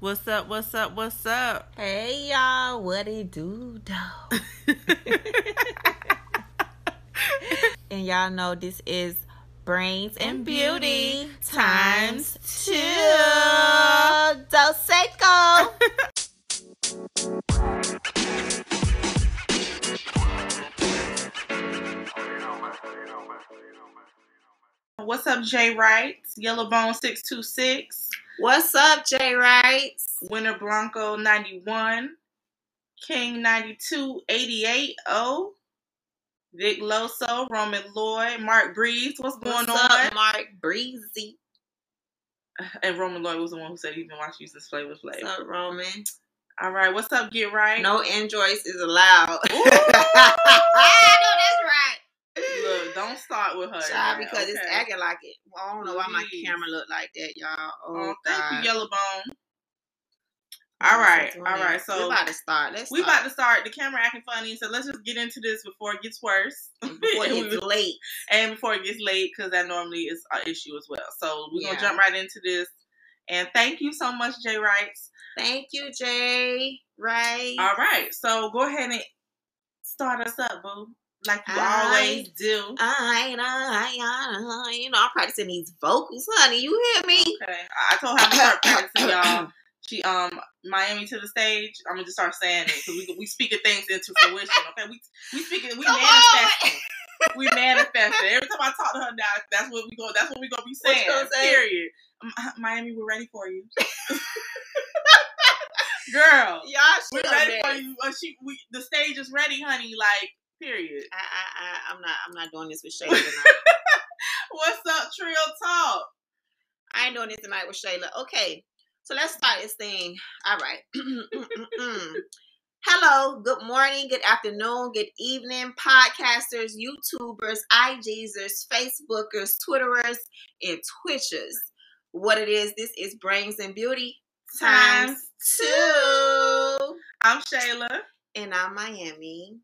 What's up? What's up? What's up? Hey y'all, what it do though? and y'all know this is Brains and, And Beauty, Beauty times times two. two. Dos Seco. What's up, Jay Wright? Yellowbone six two six. What's up, Jay Wrights? Winter Blanco ninety one. King ninety two eighty eight. Oh. Vic Loso, Roman Lloyd, Mark Breeze. What's going What's on? up, Mark Breezy? And Roman Lloyd was the one who said he's been watching you since Flavor What's up, Roman? All right, what's up, Get Right? No androids is allowed. Ooh. I know that's right. Look, don't start with her. Child, because it's acting like it. Well, I don't know why my camera look like that, y'all. Oh, Oh, thank you, Yellow Bone. All right, all right. we So about to start. Let's we start. about to start. The camera acting funny, so let's just get into this before it gets worse. before it gets late. and before it gets late, because that normally is an issue as well. So we're Yeah. gonna jump right into this. And thank you so much, Jay Wrights. Thank you, Jay. Right. All right, so go ahead and start us up, boo, like you I- always do. I, I, I, you know, I'm practicing these vocals, honey. You hear me? Okay, I told her to start practicing, y'all. She um Miami to the stage. I'm gonna just start saying it because we we speaking things into fruition. Okay, we we speaking we Come on. manifesting. we manifesting. Every time I talk to her now, that's what we go. That's what we gonna be saying. gonna say? Period. Um, Miami, we're ready for you, girl. Y'all We're ready for you. Uh, she, we, the stage is ready, honey. Like, period. I, I, I, I'm not, I'm not doing this with Shayla tonight. What's up, Trio Talk? I ain't doing this tonight with Shayla. Okay, so let's start this thing. All right. Hello, good morning, good afternoon, good evening, podcasters, YouTubers, IGsers, Facebookers, Twitterers, and Twitchers. What it is, this is Brains and Beauty Times two. I'm Shayla. And I'm Miami.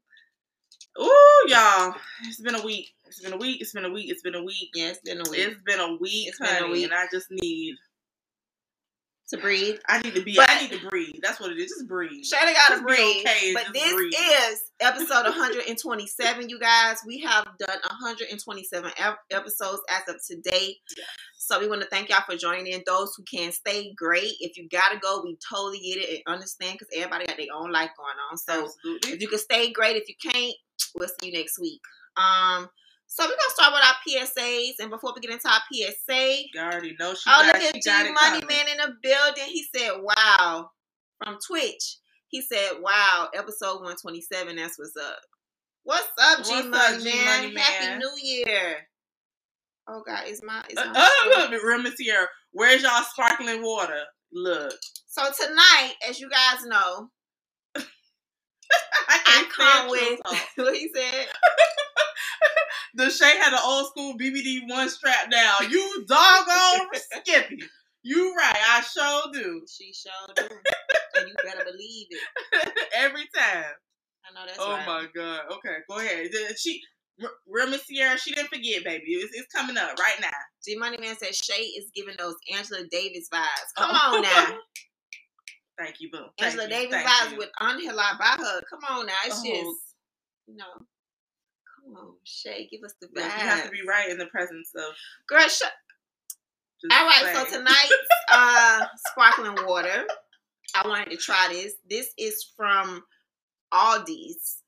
Ooh, y'all. It's been a week. It's been a week. It's been a week. It's been a week. Yeah, it's been a week It's been a week, It's been a week. and I just need. To breathe. I need to be. But- I need to breathe. That's what it is. Just breathe. Shayla gotta breathe. okay but this breathe. is episode 127, you guys. We have done 127 episodes as of today. So we want to thank y'all for joining in. Those who can stay, great. If you gotta go, we totally get it and understand because everybody got their own life going on. So Absolutely. if you can stay, great. If you can't, we'll see you next week. Um, so we're gonna start with our PSAs, and before we get into our PSA, You already know she Oh, got, look at G Money coming. Man in the building. He said, "Wow." From Twitch, he said, "Wow." Episode one twenty seven. That's what's up. What's up, G Money G Man? Happy New Year. Oh God, is my is Uh, my oh, look, Remiss here. Where's y'all sparkling water? Look. so tonight, as you guys know, I can't come with what he said. The Shay had an old school BBD one strap down. You doggone Skippy. You right. I sure do. She showed do, and you better believe it. Every time. I know that's oh right. my god. Okay, go ahead. She Remy Sierra, she didn't forget, baby. It's, it's coming up right now. G Money Man said Shay is giving those Angela Davis vibes. Come Oh. on now. Thank you, boo. Thank Angela you. Davis vibes you. with Angela by her. Come on now. It's Oh. just, you know, come on, Shay, give us the vibes. You have to be right in the presence of. Girl, just All right, so tonight's uh, sparkling water, I wanted to try this. This is from Aldi's,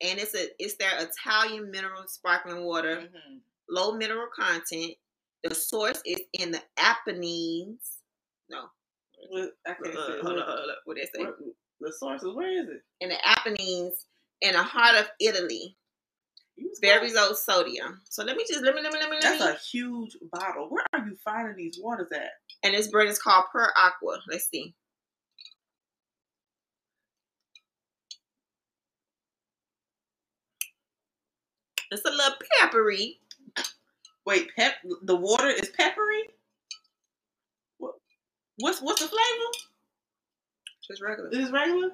and it's a it's their Italian mineral sparkling water, Mhm. low mineral content. The source is in the Apennines. No, What- I can't uh, say. hold on, hold on. What did they say? what- The sources, where is it? In the Apennines, in the heart of Italy. Very low sodium. So let me just let me let me let me let me. That's me. a huge bottle. Where are you finding these waters at? and this brand is called Per Aqua. Let's see. It's a little peppery. Wait, pep. The water is peppery. What? What's what's the flavor? Just regular. Is it regular?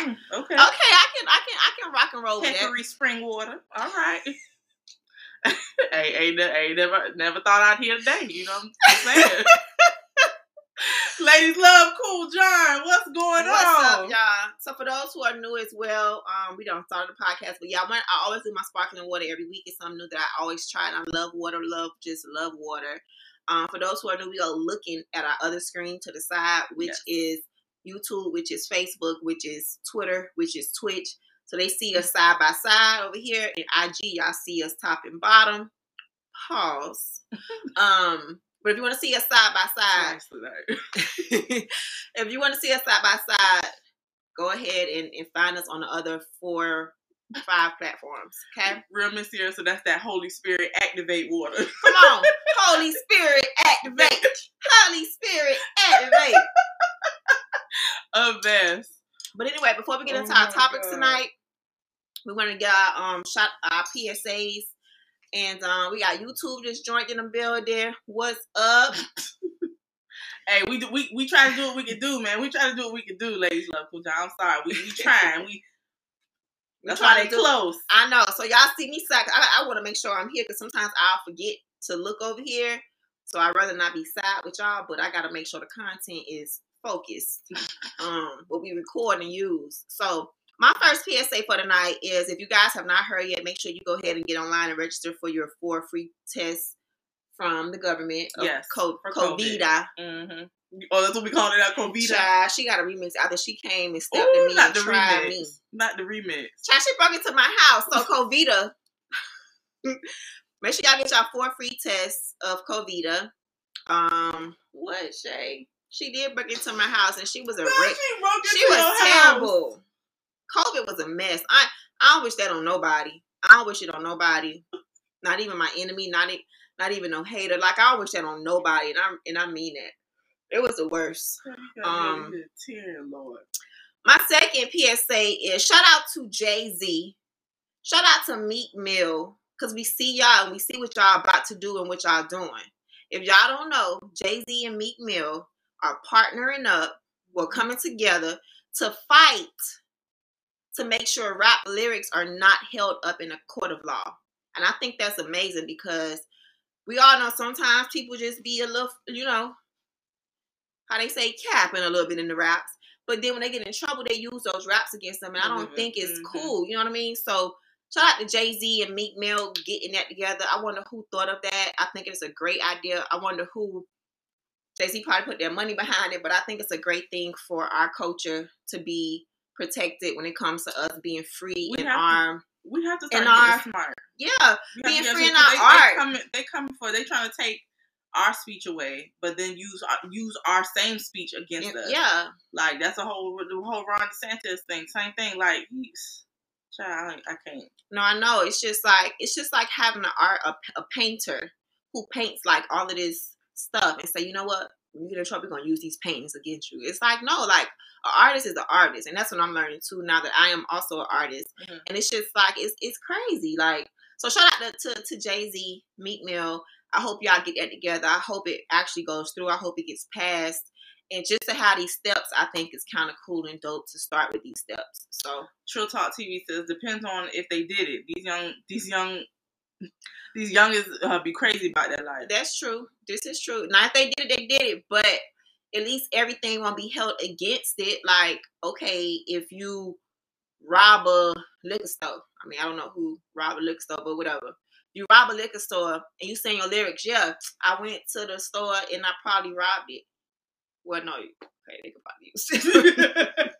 Hmm, okay. Okay, I can I can I can rock and roll with that. Spring water. All right. hey, ain't, ain't never never thought I'd hear today. You know what I'm saying? Ladies love Cool John. What's going What's on? What's up, y'all? So for those who are new as well, um, we don't start the podcast, but yeah, I, want, I always do my sparkling water every week. It's something new that I always try, and I love water, love just love water. Um, for those who are new, we are looking at our other screen to the side, which Yes. is YouTube, which is Facebook, which is Twitter, which is Twitch. So they see us side by side over here. In IG, y'all see us top and bottom. Pause. um, but if you want to see us side by side, if you want to see us side by side, go ahead and, and find us on the other four, five platforms. Okay. Real Sierra, so that's that Holy Spirit activate water. Come on. Holy Spirit, activate. Holy Spirit, activate. A best. But anyway, before we get Oh into our my topics God. tonight, we want to get our um shot our PSAs. And um, we got YouTube just joined in the building. What's up? Hey, we do, we we try to do what we can do, man. We try to do what we can do, ladies love I'm sorry. We we trying. We We that's why to they do- close. I know. So y'all see me sack. I, I want to make sure I'm here because sometimes I'll forget to look over here. So I'd rather not be side with y'all, but I gotta make sure the content is focused. Um, what we record and use. So my first PSA for tonight is if you guys have not heard yet, make sure you go ahead and get online and register for your four free tests from the government. Yes, Co- for COVID. Covida. Mm-hmm. Oh, that's what we call it out, Covita. Child, she got a remix after she came and stepped Ooh, in me not and the tried remix. me. Not the remix. Child, she broke into my house. So Covita. Make sure y'all get y'all four free tests of Covita. Um, what Shay? She did break into my house and she was a wreck. she She was your house. terrible. COVID was a mess. I I don't wish that on nobody. I don't wish it on nobody. Not even my enemy. Not not even no hater. Like I don't wish that on nobody. And I and I mean that. It was the worst. Um, tear, Lord. My second PSA is shout out to Jay Z. Shout out to Meek Mill. Cause we see y'all and we see what y'all about to do and what y'all doing. If y'all don't know, Jay Z and Meek Mill are partnering up, well coming together to fight to make sure rap lyrics are not held up in a court of law. And I think that's amazing because we all know sometimes people just be a little, you know, how they say capping a little bit in the raps. But then when they get in trouble, they use those raps against them. And I don't Mhm, think it's mhm. cool. You know what I mean? So shout out to Jay Z and Meek Mill getting that together. I wonder who thought of that. I think it's a great idea. I wonder who Jay Z probably put their money behind it, but I think it's a great thing for our culture to be protected when it comes to us being free We and armed. We have to start And our- smart. Yeah, We have to being free in our they, art. They coming, they coming for. They trying to take our speech away, but then use our- use our same speech against and- us. yeah. Like that's a whole the whole Ron DeSantis thing. Same thing. Like child. I, can't. No, I know. It's just like it's just like having an art a, a painter who paints like all of this stuff and say, you know what, when you get in trouble, we're gonna use these paintings against you. It's like no, like an artist is an artist, and that's what I'm learning too now that I am also an artist. Mhm. And it's just like it's it's crazy. Like so, shout out to to, to Jay Z, Meek Mill. I hope y'all get that together. I hope it actually goes through. I hope it gets passed. And just to have these steps, I think is kind of cool and dope to start with these steps. So Trill Talk TV says depends on if they did it. These young, these young, these youngest uh, be crazy about their life. That's true. This is true. Now, if they did it, they did it. But at least everything won't be held against it. Like, okay, if you rob a liquor store, I mean, I don't know who robbed a liquor store, but whatever. You rob a liquor store and you sing your lyrics, yeah, I went to the store and I probably robbed it. Well, no, okay, they could probably use it.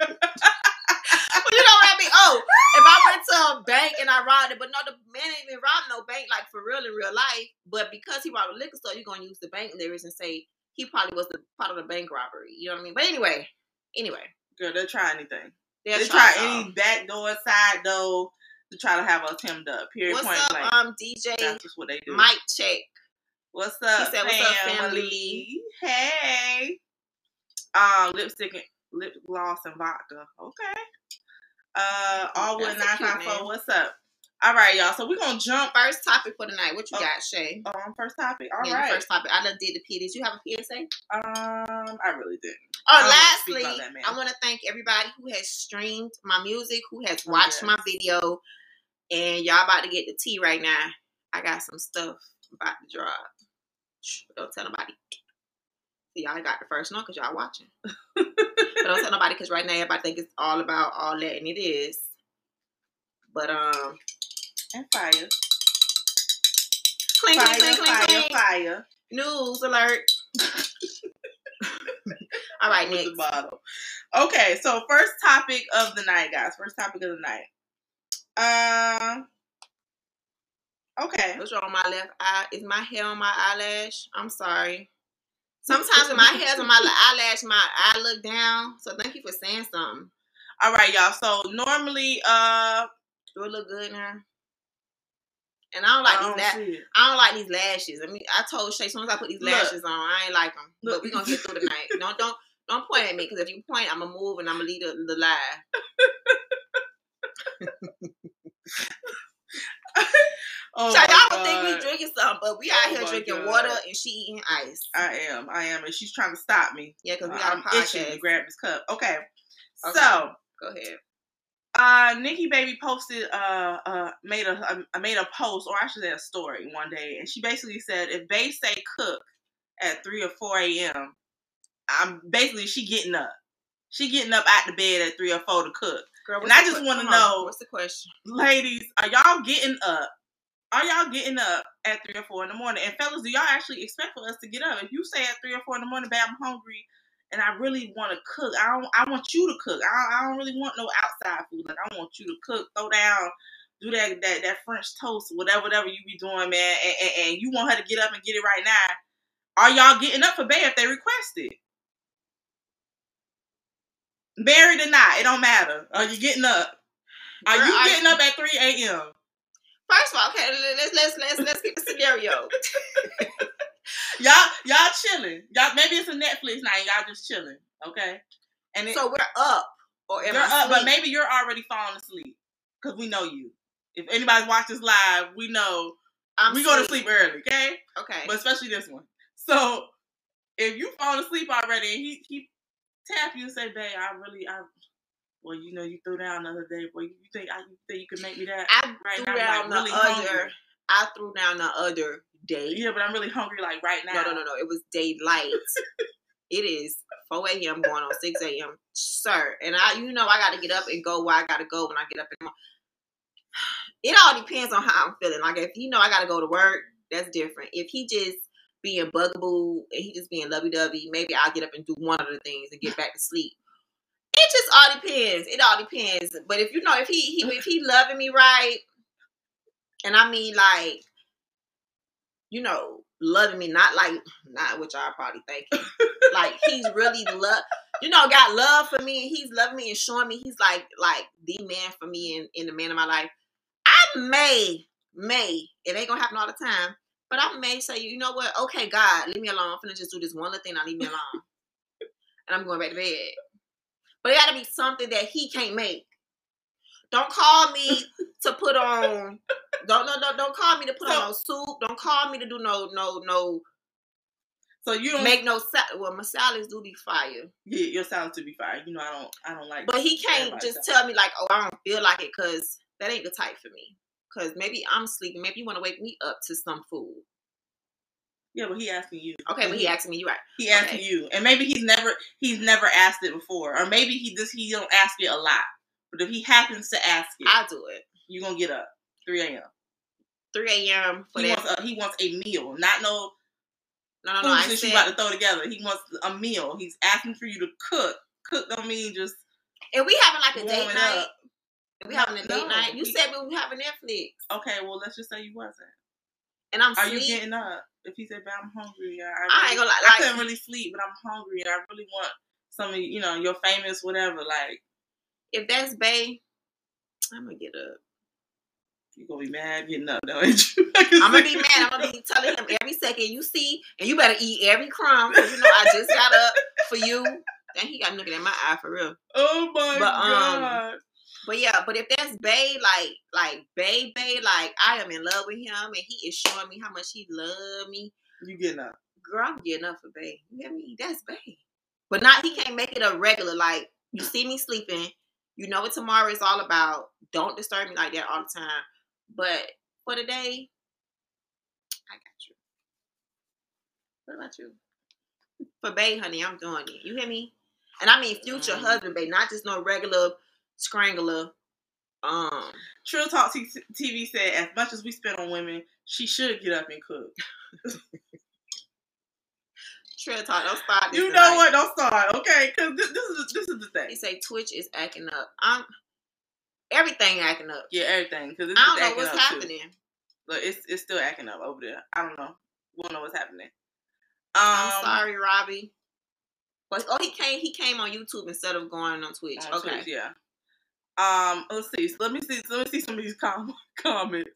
But you know what I mean? Oh, if I went to a bank and I robbed it, but no, the man ain't even robbed no bank like for real in real life. But because he robbed a liquor store, you're gonna use the bank lyrics and say he probably was the part of the bank robbery. You know what I mean? But anyway, anyway, Girl, they'll try anything. they'll They try try any back door, side door to try to have us hemmed up. Period. What's point up, blank. um, DJ That's just what they do. Mike Check? What's up, said, "What's up, family? Hey. Um, lipstick and lip gloss and vodka. Okay. Uh, all a nine five four. What's up? All right, y'all. So we're gonna jump First topic for tonight. What you Oh. got, Shay? on first topic. All yeah, right. first topic. I done did the P. Did you have a PSA? Um, I really didn't. Oh, I don't wanna speak lastly, about that, man. I want to thank everybody who has streamed my music, who has Oh, watched my video, and y'all about to get the tea right now. I got some stuff about to drop. Don't tell nobody. Y'all got the first one because y'all watching. but don't tell nobody because right now everybody think it's all about all that, and it is. But um, and fire. clink, Fire, clink, clink, fire, clink. fire. News alert. all right, with the next. bottle. Okay, so first topic of the night, guys. First topic of the night. Uh, okay. What's wrong with my left eye? Is my hair on my eyelash? I'm sorry. Sometimes when my hair's on my eyelash, my eye look down. So thank you for saying something. All right, y'all. So normally, uh, Do it look good now? And I don't like I these don't la- I don't like these lashes. I mean, I told Shay as soon as I put these Look. lashes on, I ain't like them. Look. But we gonna get through the night. Don't don't don't point at me because if you point, I'm gonna move and I'm gonna leave the, the lie. Oh so y'all would think we drinking something, but we out Oh here drinking God. water and she eating ice. I am. I am, and she's trying to stop me. Yeah, because we got I'm a itching to grab this cup. Okay. Okay. So, Go ahead. uh, Nikki Baby posted, uh, uh, made a, uh, made a post, or I should say a story one day, and she basically said, if they say cook at three or four a.m., I'm basically she getting up. She getting up out the bed at three or four to cook. Girl, And I just come on, know- What's the question? Ladies, are y'all getting up? Are y'all getting up at three or four in the morning? And fellas, do y'all actually expect for us to get up? If you say at three or four in the morning, babe, I'm hungry and I really want to cook. I don't. I want you to cook. I don't, I don't really want no outside food. Like I want you to cook, throw down, do that that that French toast, whatever whatever you be doing, man. And, and, and you want her to get up and get it right now. Are y'all getting up for babe if they request it? Married or not, it don't matter. Are you getting up? Are Girl, you I- getting up at three a.m.? First of all, okay, let's let's let's let's get the scenario. Y'all, y'all chilling. Y'all, maybe it's a Netflix night. Y'all just chilling, okay? And it, so we're up, or you're up, but maybe you're already falling asleep because we know you. If anybody's watches live, we know I'm we go to sleep early, okay? Okay. But especially this one. So if you fall asleep already, and he he tap you and say, "Babe, I really, I, well, you know, you threw down the other day. Boy, you think I, you think you could make me that? I right threw now, down like, the really other. hungry. I threw down the other day. Yeah, but I'm really hungry, like right now. No, no, no, no. It was daylight. it is 4 a.m. going on 6 a.m. Sir. And I you know I gotta get up and go where I gotta go when I get up morning. It all depends on how I'm feeling. Like if you know I gotta go to work, that's different. If he just being bugaboo and he just being lovey dovey, maybe I'll get up and do one of the things and get back to sleep. It just all depends. It all depends. But if you know if he, he if he loving me right, and I mean like you know, loving me, not like not what y'all probably thinking. like he's really love, you know, got love for me, and he's loving me and showing me he's like like the man for me and, and the man of my life. I may, may, it ain't gonna happen all the time, but I may say, you know what? Okay, God, leave me alone. I'm finna just do this one little thing. Now leave me alone, and I'm going back to bed. But it gotta be something that he can't make. Don't call me to put on. Don't no no don't call me to put on no soup. Don't call me to do no no no So you don't make no salad. Well, my salads do be fire, Yeah, your sound to be fire. You know, I don't, I don't like. but he can't just tell me like, oh, I don't feel like it, cause that ain't the type for me. Cause maybe I'm sleeping. Maybe you want to wake me up to some food. Yeah, but he asking you. Okay, but he asking me, you right? He asking okay. you, and maybe he's never, he's never asked it before, or maybe he just he don't ask it a lot. But if he happens to ask it, I do it. you gonna get up 3 a.m. 3 a.m. for He that. wants a, he wants a meal, not no No, no, no. I said, you about to throw together. He wants a meal. He's asking for you to cook. Cook don't mean just and we having like a date night. up. We having a date No, night. You we- said we were having Netflix, Okay, well let's just say you wasn't. and I'm Are you getting up? If he said, "But I'm hungry," I, I, I really- ain't gonna lie, I like- couldn't really sleep, but I'm hungry, and I really want some of you know your famous whatever. Like If that's Bay, I'm gonna get up. you gonna be mad getting up, though, ain't you? I'm gonna be mad. I'm gonna be telling him every second you see, and you better eat every crumb because you know I just got up for you. And he got looking at my eye for real. Oh my But, um, god! But yeah, but if that's Bay, like like Bay Bay, like I am in love with him, and he is showing me how much he love me. you getting up? Girl, I'm getting up for Bay. You hear me? That's Bay. But not he can't make it a regular. Like you see me sleeping, you know what tomorrow is all about. Don't disturb me like that all the time. But for today, I got you. What about you? For Bay, honey, I'm doing it. You hear me? And I mean future Mm. husband, Bay, not just no regular scrangler. Um, Trill Talk TV said, as much as we spend on women, she should get up and cook. Trill talk. Don't start. You know tonight. what? Don't start, okay? Because this, this is this is the thing They say Twitch is acting up. I'm everything acting up. Yeah, everything. Because I don't know what's up too. happening. Look, it's it's still acting up over there. I don't know. We don't know what's happening. Um, I'm sorry, Robbie. But oh, he came. He came on YouTube instead of going on Twitch. on okay. Twitch, yeah. Um, let's see. So let me see. Let me see some of these com- comments.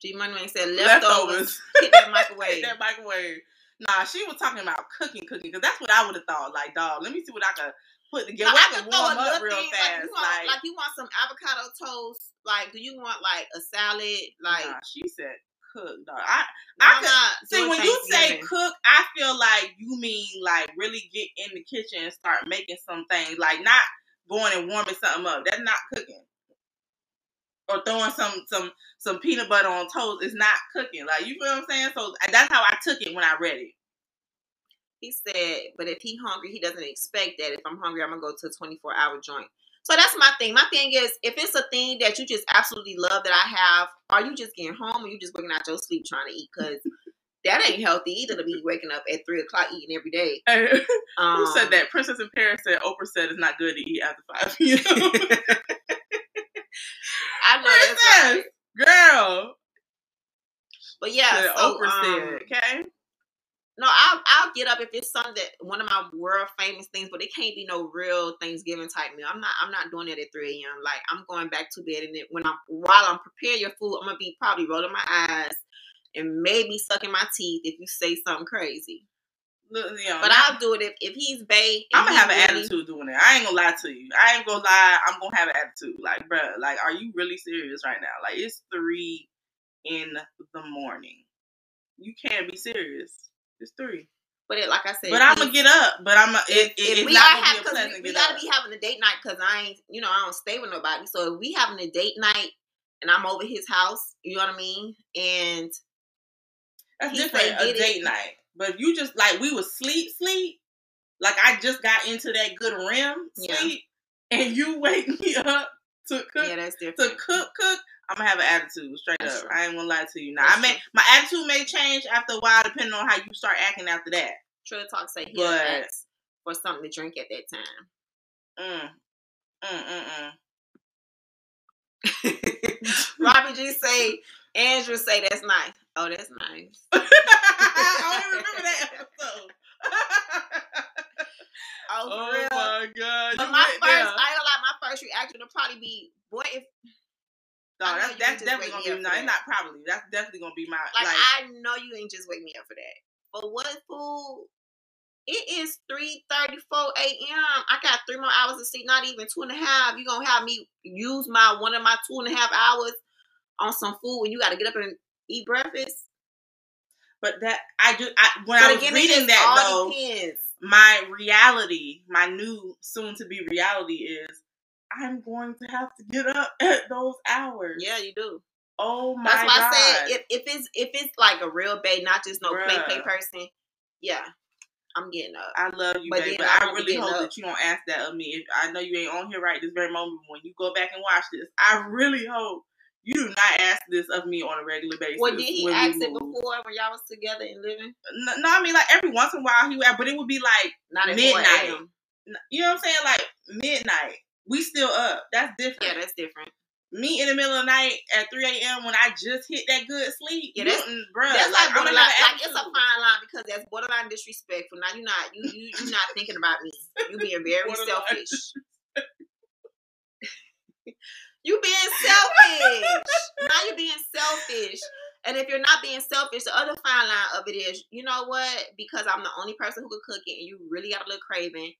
G Money said leftovers. Hit that microwave. that microwave. Nah, she was talking about cooking, cooking, because that's what I would have thought. Like, dog, let me see what I can put together. No, I can warm up real thing, fast. Like you, want, like, you want some avocado toast. Like, do you want like a salad? Like, nah, she said cook, dog. I I could- see when you say cook, I feel like you mean like really get in the kitchen and start making some things, like not going and warming something up. That's not cooking. Or throwing some some some peanut butter on toast is not cooking. Like you feel what I'm saying? So that's how I took it when I read it. He said, but if he hungry, he doesn't expect that. If I'm hungry, I'm gonna go to a 24 hour joint. So that's my thing. My thing is, if it's a thing that you just absolutely love that I have, are you just getting home or you just waking out your sleep trying to eat? Because that ain't healthy either to be waking up at three o'clock eating every day. Hey, Um, Who said that? Princess in Paris said Oprah said it's not good to eat after five p.m. I know that's right. Girl. But yeah, so, Oprah um, said, okay. No, I'll I'll get up if it's something that one of my world famous things, but it can't be no real Thanksgiving type meal. I'm not I'm not doing it at 3 a.m. Like I'm going back to bed and it when I'm while I'm preparing your food, I'm gonna be probably rolling my eyes and maybe sucking my teeth if you say something crazy. Know, But I'll do it if, if he's bae. I'm gonna have an really- attitude doing it. I ain't gonna lie to you. I ain't gonna lie. I'm gonna have an attitude. Like, bruh, like, are you really serious right now? Like, it's three in the morning. You can't be serious. It's three. But it, like I said, But I'm gonna get up. But I'm. It, if, it, if we not are gonna have, cause we, we gotta up. be having a date night because I ain't, you know, I don't stay with nobody. So if we having a date night and I'm over his house, you know what I mean, and That's he different. say A get it. date night. But if you just like we was sleep, sleep. Like I just got into that good REM Yeah. sleep, and you wake me up to cook yeah, that's different. to cook, cook, I'm gonna have an attitude straight That's up. true. I ain't gonna lie to you. Now That's I may true. my attitude may change after a while depending on how you start acting after that. Trill Talk say he But- for something to drink at that time. Mm. Mm mm mm. Robbie G say, Andrew say that's nice. Oh, that's nice. I don't remember that episode. Oh, oh my god. But my first, there. I ain't gonna lie, my first reaction would probably be, boy, if No, I that's, that's definitely gonna be no, that. not probably. That's definitely gonna be my like, like, I know you ain't just wake me up for that. But what food? It is three thirty four a.m. I got three more hours of sleep, not even two and a half. You gonna have me use my one of my two and a half hours on some food when you got to get up and eat breakfast? but that I do. I, when but I was again, reading that though, depends. my reality, my new soon to be reality is I'm going to have to get up at those hours. Yeah, you do. Oh my god. That's why god. I said if, if it's if it's like a real babe, not just no play play person, yeah, I'm getting up. I love you, But babe, but I I really hope up. that you don't ask that of me. If I know you ain't on here right this very moment, when you go back and watch this, I really hope you do not ask this of me on a regular basis. Well, did he ask it before when y'all was together and living? No, no, I mean like every once in a while he would, but it would be like Not Midnight. you know what I'm saying, like midnight. We still up. That's different. Yeah, that's different. me in the middle of the night at 3 a.m. when I just hit that good sleep. Yeah, that's- bruh, That's like, borderline. Like it's a fine line because that's borderline disrespectful. Now you're not you you you not thinking about me. You being very selfish. you being selfish. now you're being selfish. And if you're not being selfish, the other fine line of it is, you know what? Because I'm the only person who can cook it, and you really got a little craving.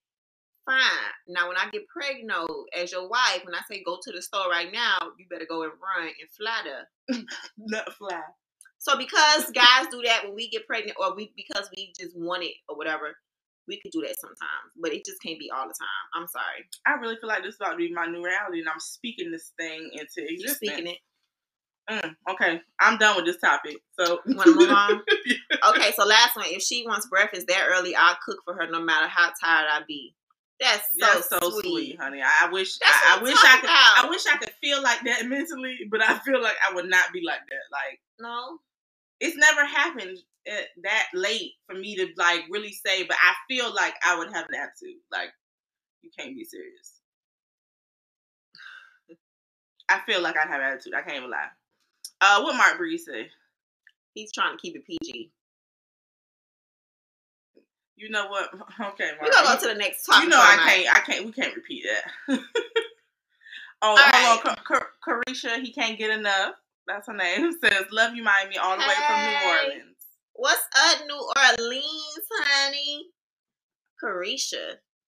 Fine. Now, when I get pregnant as your wife, when I say go to the store right now, you better go and run and fly there. Nut fly. So because guys do that when we get pregnant, or we because we just want it or whatever, we could do that sometimes. But it just can't be all the time. I'm sorry. I really feel like this is about to be my new reality, and I'm speaking this thing into existence. speaking it. Mm, okay, I'm done with this topic. So Want to move on? Okay, so last one. If she wants breakfast that early, I'll cook for her no matter how tired I be. That's so, That's so sweet. sweet. honey. I wish I, I wish I could about. I wish I could feel like that mentally, but I feel like I would not be like that. Like No, it's never happened that late for me to like really say, but I feel like I would have an attitude. Like you can't be serious. I feel like I'd have attitude. I can't even lie. Uh, what Mark Breeze say? he's trying to keep it PG. You know what? Okay, Mark. We're gonna go to the next topic. You know I can't. I can't. We can't repeat that. oh, hold on, Car- Car- Carisha. He can't get enough. That's her name. Says, "Love you, Miami, all the way from New Orleans." What's up, New Orleans, honey? Carisha,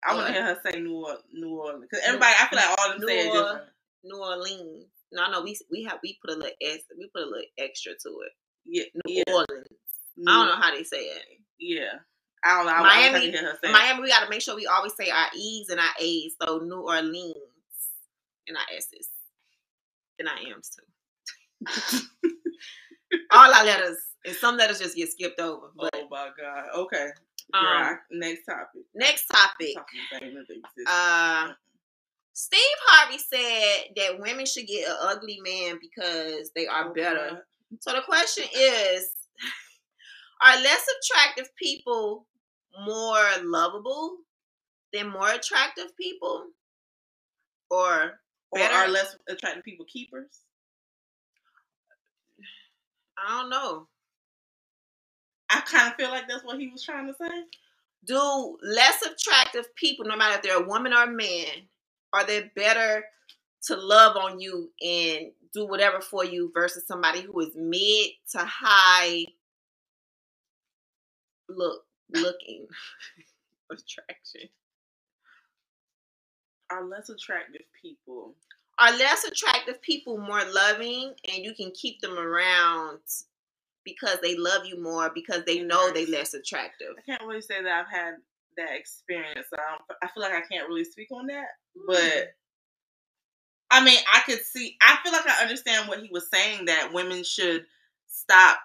I want to hear her say New Orleans, New Orleans, because everybody. I feel like all of them say New different. New Orleans. No, no, we we have we put a little s we put a little extra to it. Yeah, New yeah. Orleans. New- I don't know how they say it. Yeah, I don't know. I, Miami- I wish I could hear her say. it. Miami, we got to make sure we always say our e's and our a's. So New Orleans and our s's and our m's too. All our letters and some letters just get skipped over. But oh my god. Okay. Um, next topic. next topic. Talking things that exist. Uh, Steve Harvey said that women should get an ugly man because they are Oh, better. God. So the question is Are less attractive people more lovable than more attractive people? Or Or are less attractive people keepers? I don't know. I kind of feel like that's what he was trying to say. Do less attractive people, no matter if they're a woman or a man, are they better to love on you and do whatever for you versus somebody who is mid to high look looking attraction? Are less attractive people? Are less attractive people more loving and you can keep them around because they love you more because they know they're less attractive? I can't really say that I've had that experience. So I feel like I can't really speak on that. Hmm. But I mean, I could see. I feel like I understand what he was saying that women should stop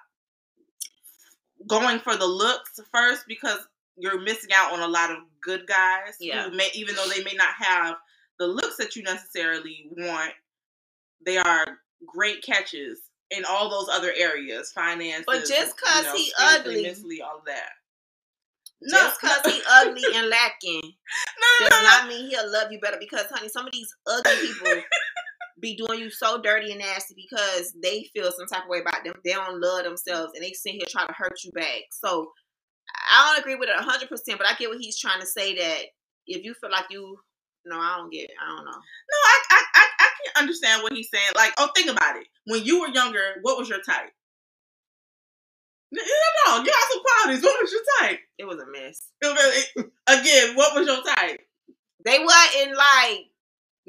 going for the looks first because you're missing out on a lot of good guys Yeah. who may, even though they may not have the looks that you necessarily want, they are great catches in all those other areas, finances. But just 'cause you know, he ugly- mentally, all that. Just because he ugly and lacking no, no, does no, not mean he'll love you better. Because, honey, some of these ugly people be doing you so dirty and nasty because they feel some type of way about them. They don't love themselves and they sit here trying to hurt you back. So I don't agree with it hundred percent, but I get what he's trying to say. That if you feel like you, no, I don't get. It. I don't know. No, I, I, I, I can understand what he's saying. Like, oh, think about it. When you were younger, what was your type? No, no, you have some qualities. What was your type? It was a mess. Again, what was your type? They wasn't like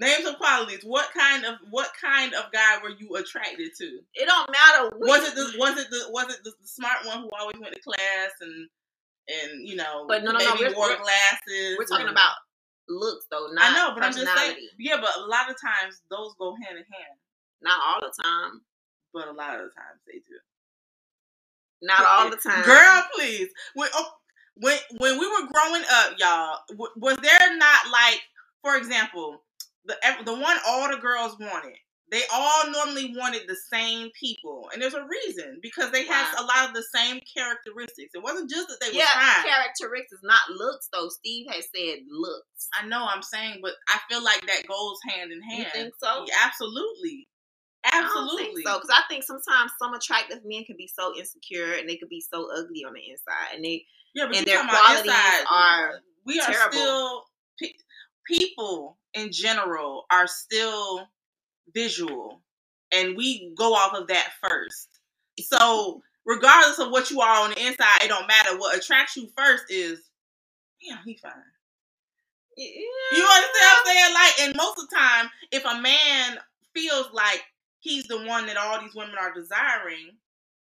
Name some qualities. What kind of what kind of guy were you attracted to? it. Don't matter. What, Was it the was it the was it the, the smart one who always went to class and and you know But no, no, no, maybe we're- wore we're- glasses? We're talking and- about looks though, not I know, but I'm just saying. personality. Yeah, but a lot of times those go hand in hand. Not all the time. But a lot of the times they do. Not all the time. Girl, please. When oh, when when we were growing up, y'all, w- was there not like, for example, the the one all the girls wanted? They all normally wanted the same people, and there's a reason because they had a lot of the same characteristics. It wasn't just that they were yeah, fine. characteristics, not looks though. Steve has said looks. I know I'm saying, but I feel like that goes hand in hand. You think so? Yeah, absolutely, absolutely. think so because I think sometimes some attractive men can be so insecure and they could be so ugly on the inside, and they Yeah, but and their qualities inside, are we are terrible. still pe- people in general are still visual, and we go off of that first. So regardless of what you are on the inside, it don't matter. What attracts you first is, yeah, he fine. You understand what I'm saying? Like, and most of the time, if a man feels like he's the one that all these women are desiring,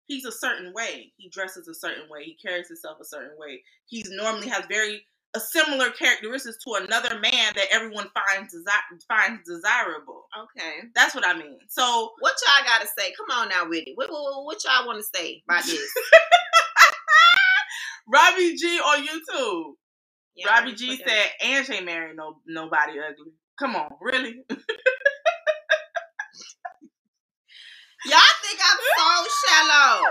he's a certain way. He dresses a certain way. He carries himself a certain way. He's normally has very a similar characteristics to another man that everyone finds desi- finds desirable. Okay. That's what I mean. So What y'all gotta say? Come on now with it. What, what, what y'all want to say about this? Robbie G on YouTube. Y'all Robbie G said Ange ain't marrying no nobody ugly. Come on, really? Y'all think I'm so shallow.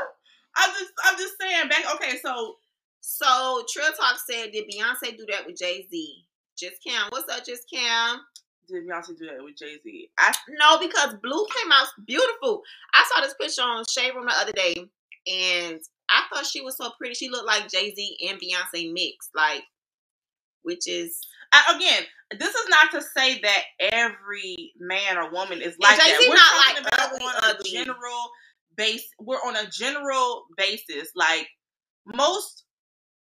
I'm just I'm just saying back okay, so So Trill Talk said, did Beyonce do that with Jay Z? Just Cam. What's up, Just Cam? did Beyonce do that with Jay Z? I No, because Blue came out beautiful. I saw this picture on Shade Room the other day, and I thought she was so pretty. She looked like Jay Z and Beyonce mixed, like, which is I, again, this is not to say that every man or woman is like that. Jay-Z We're not talking like about ugly, on ugly. a general base. We're on a general basis. Like most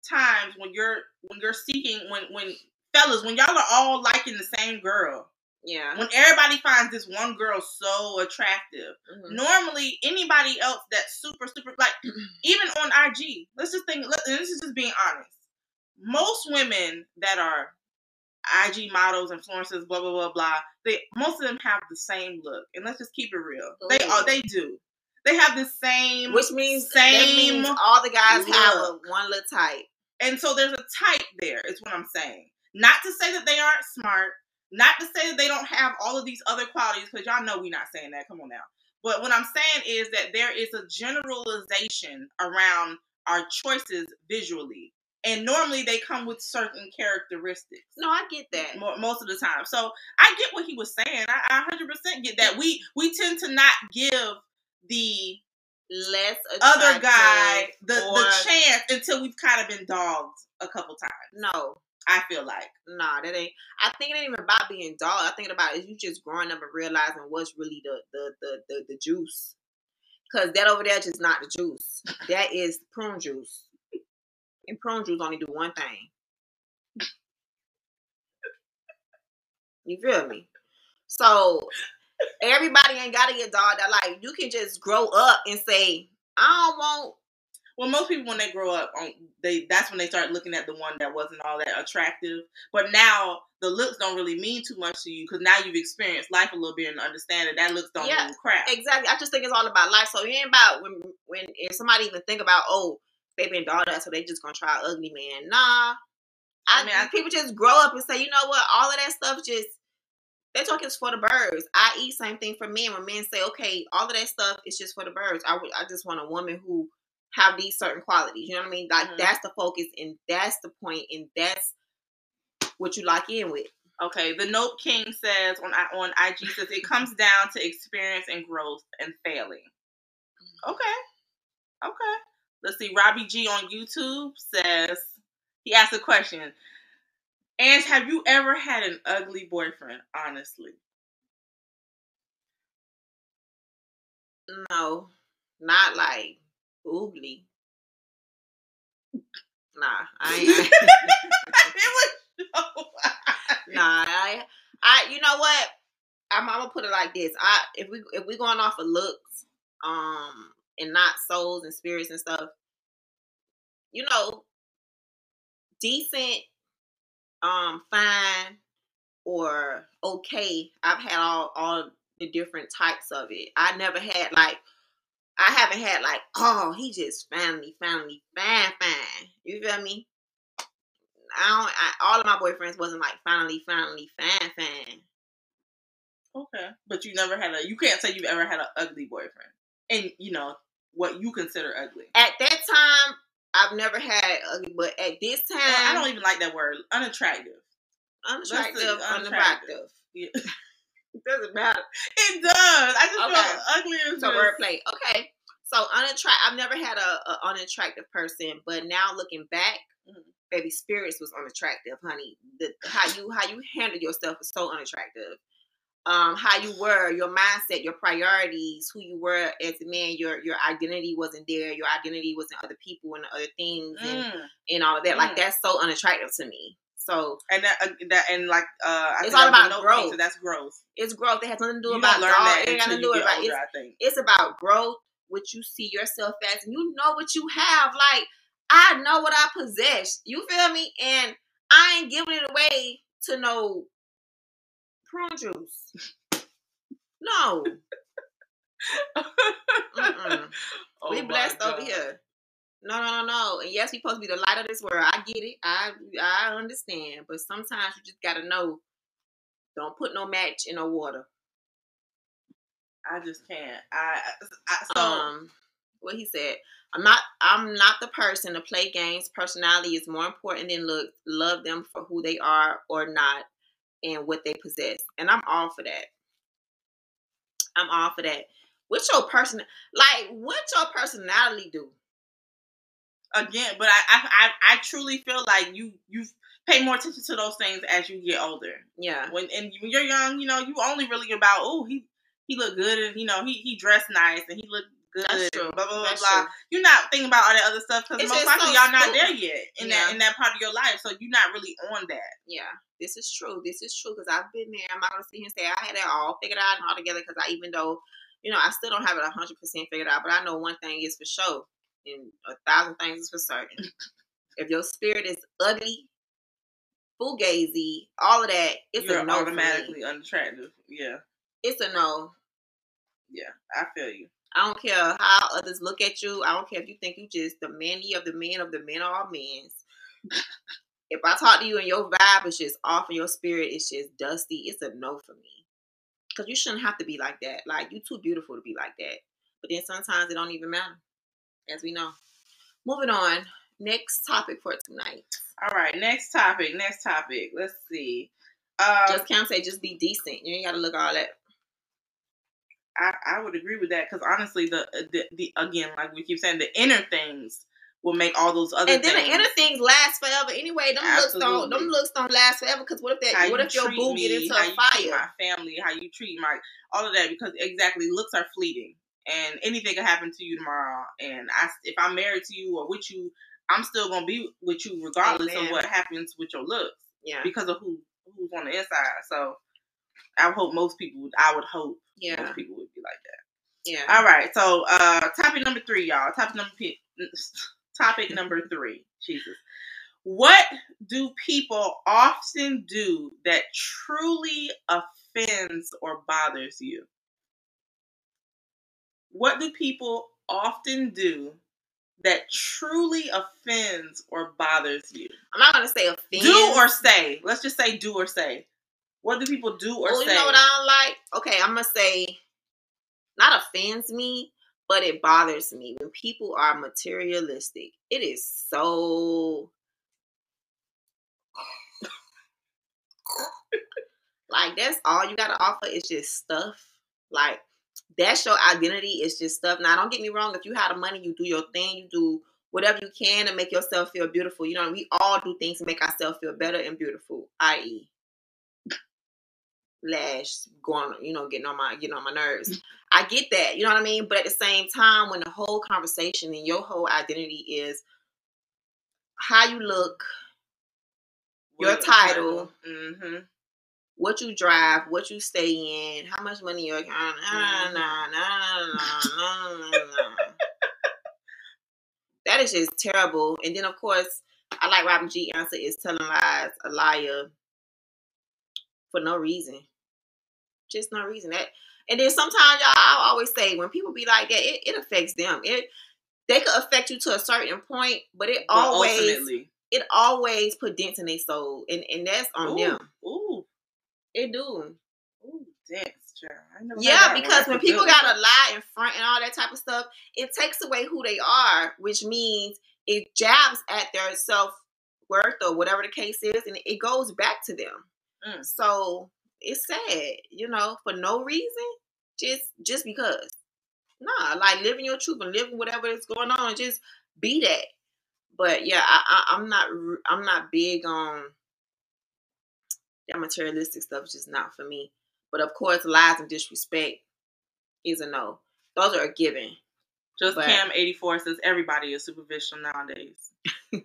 times when you're when you're seeking when when fellas when y'all are all liking the same girl yeah. when everybody finds this one girl so attractive Mhm. normally anybody else that's super super like even on IG let's just think let- this is just being honest most women that are IG models influencers blah blah blah blah they most of them have the same look and let's just keep it real they all they do they have the same Which means Same means all the guys have a look. one little type. And so there's a type there, is what I'm saying. Not to say that they aren't smart, not to say that they don't have all of these other qualities, because y'all know we're not saying that. Come on now. But what I'm saying is that there is a generalization around our choices visually. And normally they come with certain characteristics. No, I get that. Most of the time, so I get what he was saying. I, I 100% get that. We we tend to not give the Less other guy the, or- the chance until we've kind of been dogged a couple times. No, I feel like. nah, that ain't. I think it ain't even about being dog. I think about is you just growing up and realizing what's really the the the the, the juice. Cause that over there just not the juice. That is prune juice. And prune juice only do one thing. You feel me? So everybody ain't gotta get dogged out. Like you can just grow up and say, I don't want Well, most people when they grow up, um, they that's when they start looking at the one that wasn't all that attractive. But now the looks don't really mean too much to you because now you've experienced life a little bit and understand that that looks don't Yeah, mean crap. Exactly. I just think it's all about life. So it ain't about when when if somebody even think about oh they been daughter so they just gonna try ugly man. Nah. I, I mean, I- people just grow up and say, you know what, all of that stuff just they talk is for the birds. I eat same thing for men. When men say, okay, all of that stuff is just for the birds. I would I just want a woman who have these certain qualities. You know what I mean? Like Mhm. that's the focus and that's the point and that's what you lock in with. Okay, the Note King says on on IG says it comes down to experience and growth and failing. Okay, okay. Let's see. Robbie G on YouTube says he asked a question. And have you ever had an ugly boyfriend? Honestly, No, not like oogly. Nah, I ain't. it was nah, I, I. You know what? I'm, I'm gonna put it like this. I if we if we going off of looks, um, and not souls and spirits and stuff, you know, decent, um, fine, or okay. I've had all all the different types of it. I never had like. I haven't had like, oh, he just finally finally fine, fine. You feel me? I don't. I, all of my boyfriends wasn't like finally, finally, fine, fine. okay, but you never had a. You can't say you've ever had an ugly boyfriend, and you know what you consider ugly. At that time, I've never had ugly, but at this time, Well, I don't even like that word. Unattractive. unattractive, say unattractive. Yeah. It doesn't matter. It does. I just Okay. feel ugly is So wordplay. Okay. So unattract. I've never had a, a unattractive person, but now looking back, Mhm. baby, spirits was unattractive, honey. The how you how you handle yourself is so unattractive. Um, how you were, your mindset, your priorities, who you were as a man, your your identity wasn't there. Your identity was in other people and other things and, Mm. and all of that. Like Mm. that's so unattractive to me. So And that, uh, that and like uh, I It's all about growth. thing, So that's growth. it's growth. It has nothing to do you about learn that It ain't got nothing to do get about older. it's I think. it's about growth, what you see yourself as, and you know what you have. Like I know what I possess. You feel me? And I ain't giving it away to no prune juice. No. oh we blessed over here. No, no, no, no. And yes, we supposed to be the light of this world. I get it. I I understand. But sometimes you just gotta know. Don't put no match in no water. I just can't. I, I so um what he said. I'm not I'm not the person to play games. Personality is more important than look. Love them for who they are or not and what they possess. And I'm all for that. I'm all for that. What's your person like what your personality do? Again, but I, I I I truly feel like you you pay more attention to those things as you get older. Yeah. When and when you're young, you know, you only really about oh he he looked good and you know he he dressed nice and he looked good. That's true. Blah blah blah. Blah. You're not thinking about all that other stuff because most likely so y'all not stupid. there yet in Yeah. that in that part of your life, so you're not really on that. Yeah, this is true. This is true because I've been there. I'm not gonna sit here and say I had it all figured out and all together because I even though you know I still don't have it hundred percent figured out, but I know one thing is for sure, and a thousand things is for certain. if your spirit is ugly, fugazi, all of that, it's you're a no. Automatically unattractive. Yeah, It's a no. yeah, I feel you. I don't care how others look at you. I don't care if you think you just the manly of the men of the men all men's. if I talk to you and your vibe is just off and your spirit is just dusty, it's a no for me. Because you shouldn't have to be like that. Like, you too beautiful to be like that. But then sometimes it don't even matter, as we know. Moving on. Next topic for tonight. All right, next topic. Next topic. Let's see. Um, Just can't say just be decent. You ain't got to look all that. I, I would agree with that because honestly, the, uh, the the again, like we keep saying, the inner things will make all those other And then things. the inner things last forever anyway. Them looks don't Absolutely. them looks don't last forever because what if how that what you if your boo me, get into how a you treat fire? my family, how you treat my all of that because exactly looks are fleeting and anything can happen to you tomorrow. And I, if I'm married to you or with you, I'm still gonna be with you regardless Amen. of what happens with your looks Yeah. because of who who's on the inside. So I hope most people, would I would hope Yeah. most people would be like that. Yeah. All right, so uh topic number three, y'all. Topic number pi- topic number three. Jesus. What do people often do that truly offends or bothers you? What do people often do that truly offends or bothers you? I'm not gonna say offend. Do or say. Let's just say do or say. What do people do or well, say? you know what I don't like? Okay, I'm gonna say not offends me, but it bothers me when people are materialistic. It is so like that's all you gotta offer is just stuff. Like that's your identity, it's just stuff. Now don't get me wrong, if you have the money, you do your thing, you do whatever you can to make yourself feel beautiful. You know, we all do things to make ourselves feel better and beautiful, i.e. lash going, you know, getting on my getting on my nerves. I get that, you know what I mean? But at the same time, when the whole conversation and your whole identity is how you look, your title. Mm-hmm. what you drive, what you stay in, how much money you're nah, nah, nah, nah, nah, nah. That is just terrible. And then of course, I like Robin G answer is telling lies, a liar for no reason. Just no reason. That and then sometimes y'all I always say when people be like that, it, it affects them. It they could affect you to a certain point, but it But always ultimately, it always put dents in their soul. And and that's on ooh, them. ooh, It do. ooh, dance, child. I never heard Yeah, because when people gotta lie in front and all that type of stuff, it takes away who they are, which means it jabs at their self worth or whatever the case is, and it goes back to them. Mm. So it's sad, you know, for no reason, just just because. Nah, like living your truth and living whatever is going on, and just be that. But yeah, I, I, I'm not I'm not big on that materialistic stuff. It's just not for me. But of course, lies and disrespect is a no. Those are a given. Just but- Cam eighty four says everybody is superficial nowadays.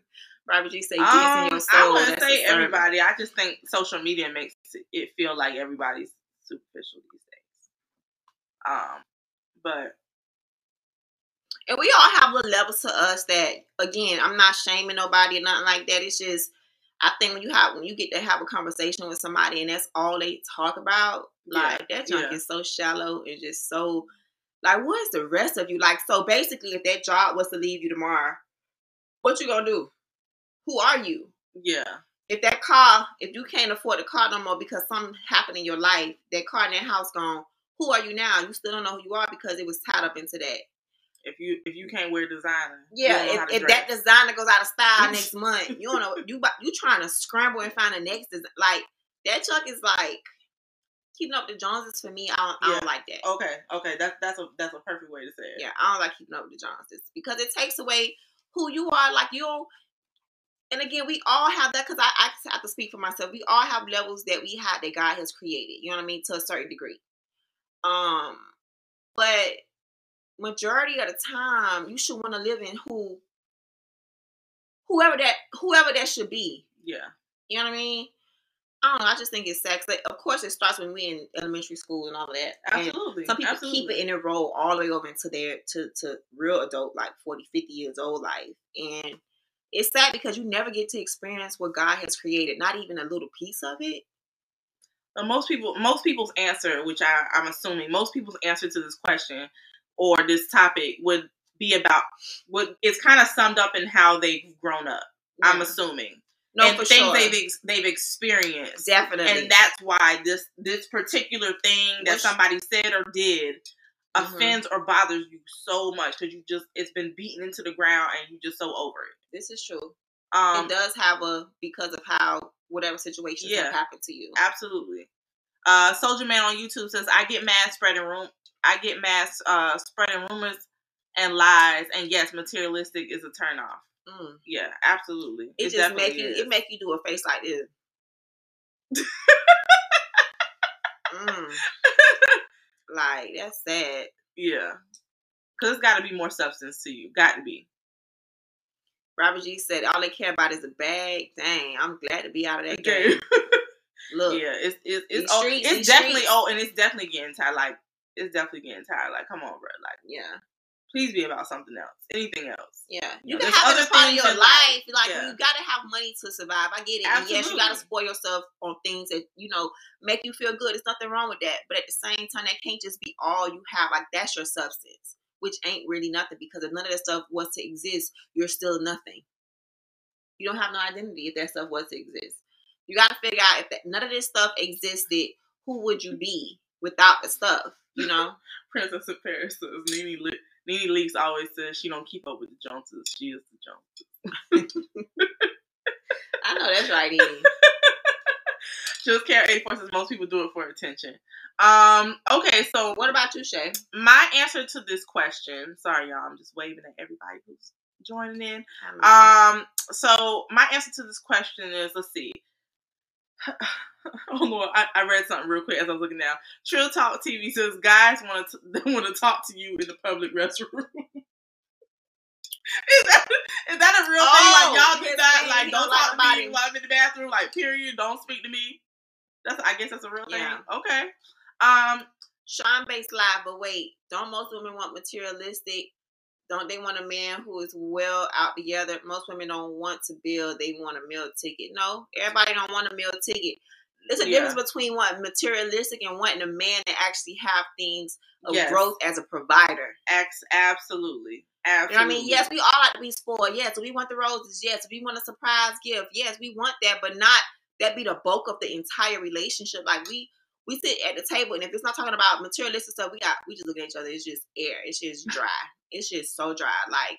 Robert G say Um, in your soul. I wouldn't say everybody. I just think social media makes it feel like everybody's superficial these days. Um, but And we all have little levels to us that, again, I'm not shaming nobody or nothing like that. It's just, I think when you have when you get to have a conversation with somebody and that's all they talk about, like that junk yeah. is so shallow and just so like what's the rest of you? Like so basically if that job was to leave you tomorrow, what you gonna do? Who are you? Yeah. If that car, if you can't afford the car no more because something happened in your life, that car and that house gone, who are you now? You still don't know who you are because it was tied up into that. If you if you can't wear designer, Yeah, don't know how if, if that designer goes out of style next month, you don't know you you trying to scramble and find the next design. Like that Chuck is like keeping up the Joneses for me. I don't, I don't like that. Okay, okay, that's that's a that's a perfect way to say it. Yeah, I don't like keeping up with the Joneses because it takes away who you are. Like you, don't- and again, we all have that because I, I have to speak for myself. We all have levels that we have that God has created. You know what I mean to a certain degree. Um, but majority of the time, you should want to live in who, whoever that whoever that should be. Yeah, You know what I mean? I don't know. I just think it's sex. Like, of course, it starts when we in elementary school and all of that. And absolutely. some people absolutely. keep it in their role all the way over into their to, to real adult like 40 50 years old life and it's sad because you never get to experience what god has created not even a little piece of it But most people, most people's answer, which I, I'm assuming, most people's answer to this question or this topic would be about what it's kind of summed up in how they've grown up. I'm assuming, no and for things sure they've ex- they've experienced, definitely and that's why this this particular thing that Which- somebody said or did Mhm. offends or bothers you so much because you just it's been beaten into the ground and you just so over it. This is true Um, it does have a because of how whatever situations Yeah. have happened to you Absolutely. Uh, Soldier Man on YouTube says, "I get mad spreading room. I get mad uh, spreading rumors and lies, and yes, materialistic is a turnoff. Mm. Yeah, absolutely. it, just make you is. it make you do a face like this mm. like that's sad yeah, because it's got to be more substance to you. Got to be. Robert G said all they care about is a bag. Dang, I'm glad to be out of that Okay. game. Look, yeah, it's it's it's, oh, streets- it's definitely streets- oh, and it's definitely getting tired. Like it's definitely getting tired. Like come on, bro. Like yeah, please be about something else. Anything else. yeah. You You know, can have it other part of your life. life. Like Yeah. you gotta have money to survive. I get it. And yes, you gotta spoil yourself on things that you know make you feel good. There's nothing wrong with that. But at the same time, that can't just be all you have. Like that's your substance, which ain't really nothing because if none of that stuff was to exist, you're still nothing. You don't have no identity if that stuff was to exist. You got to figure out if that, none of this stuff existed, who would you be without the stuff? You know. Princess of Paris says Nene, Le- Nene Leakes always says she don't keep up with the Joneses. She is the Joneses. I know that's right, Edie. Just care 84 says most people do it for attention. Um, okay, so What about you, Shay? my answer to this question, sorry y'all, I'm just waving at everybody who's joining in. Um, so my answer to this question is let's see. oh Lord, I, I read something real quick as I was looking down. Trill Talk TV says guys want to they want to talk to you in the public restroom. is that is that a real Oh, thing? Like y'all do that? Like don't talk to me while I'm in the bathroom. Like period. Don't speak to me. That's I guess that's a real thing. Yeah. Okay. Um. Sean Bates live, but wait, don't most women want materialistic? Don't they want a man who is well out together? Most women don't want to build; they want a meal ticket. No, everybody don't want a meal ticket. There's a Yeah. difference between wanting materialistic and wanting a man that actually have things of Yes. growth as a provider. Ex- absolutely. You know Absolutely. what I mean? Yes, we all like to be spoiled. Yes, we want the roses. Yes, we want a surprise gift. Yes, we want that, but not that be the bulk of the entire relationship. Like we we sit at the table, and if it's not talking about materialistic stuff, we got we just look at each other. It's just air. It's just dry. it's just so dry. Like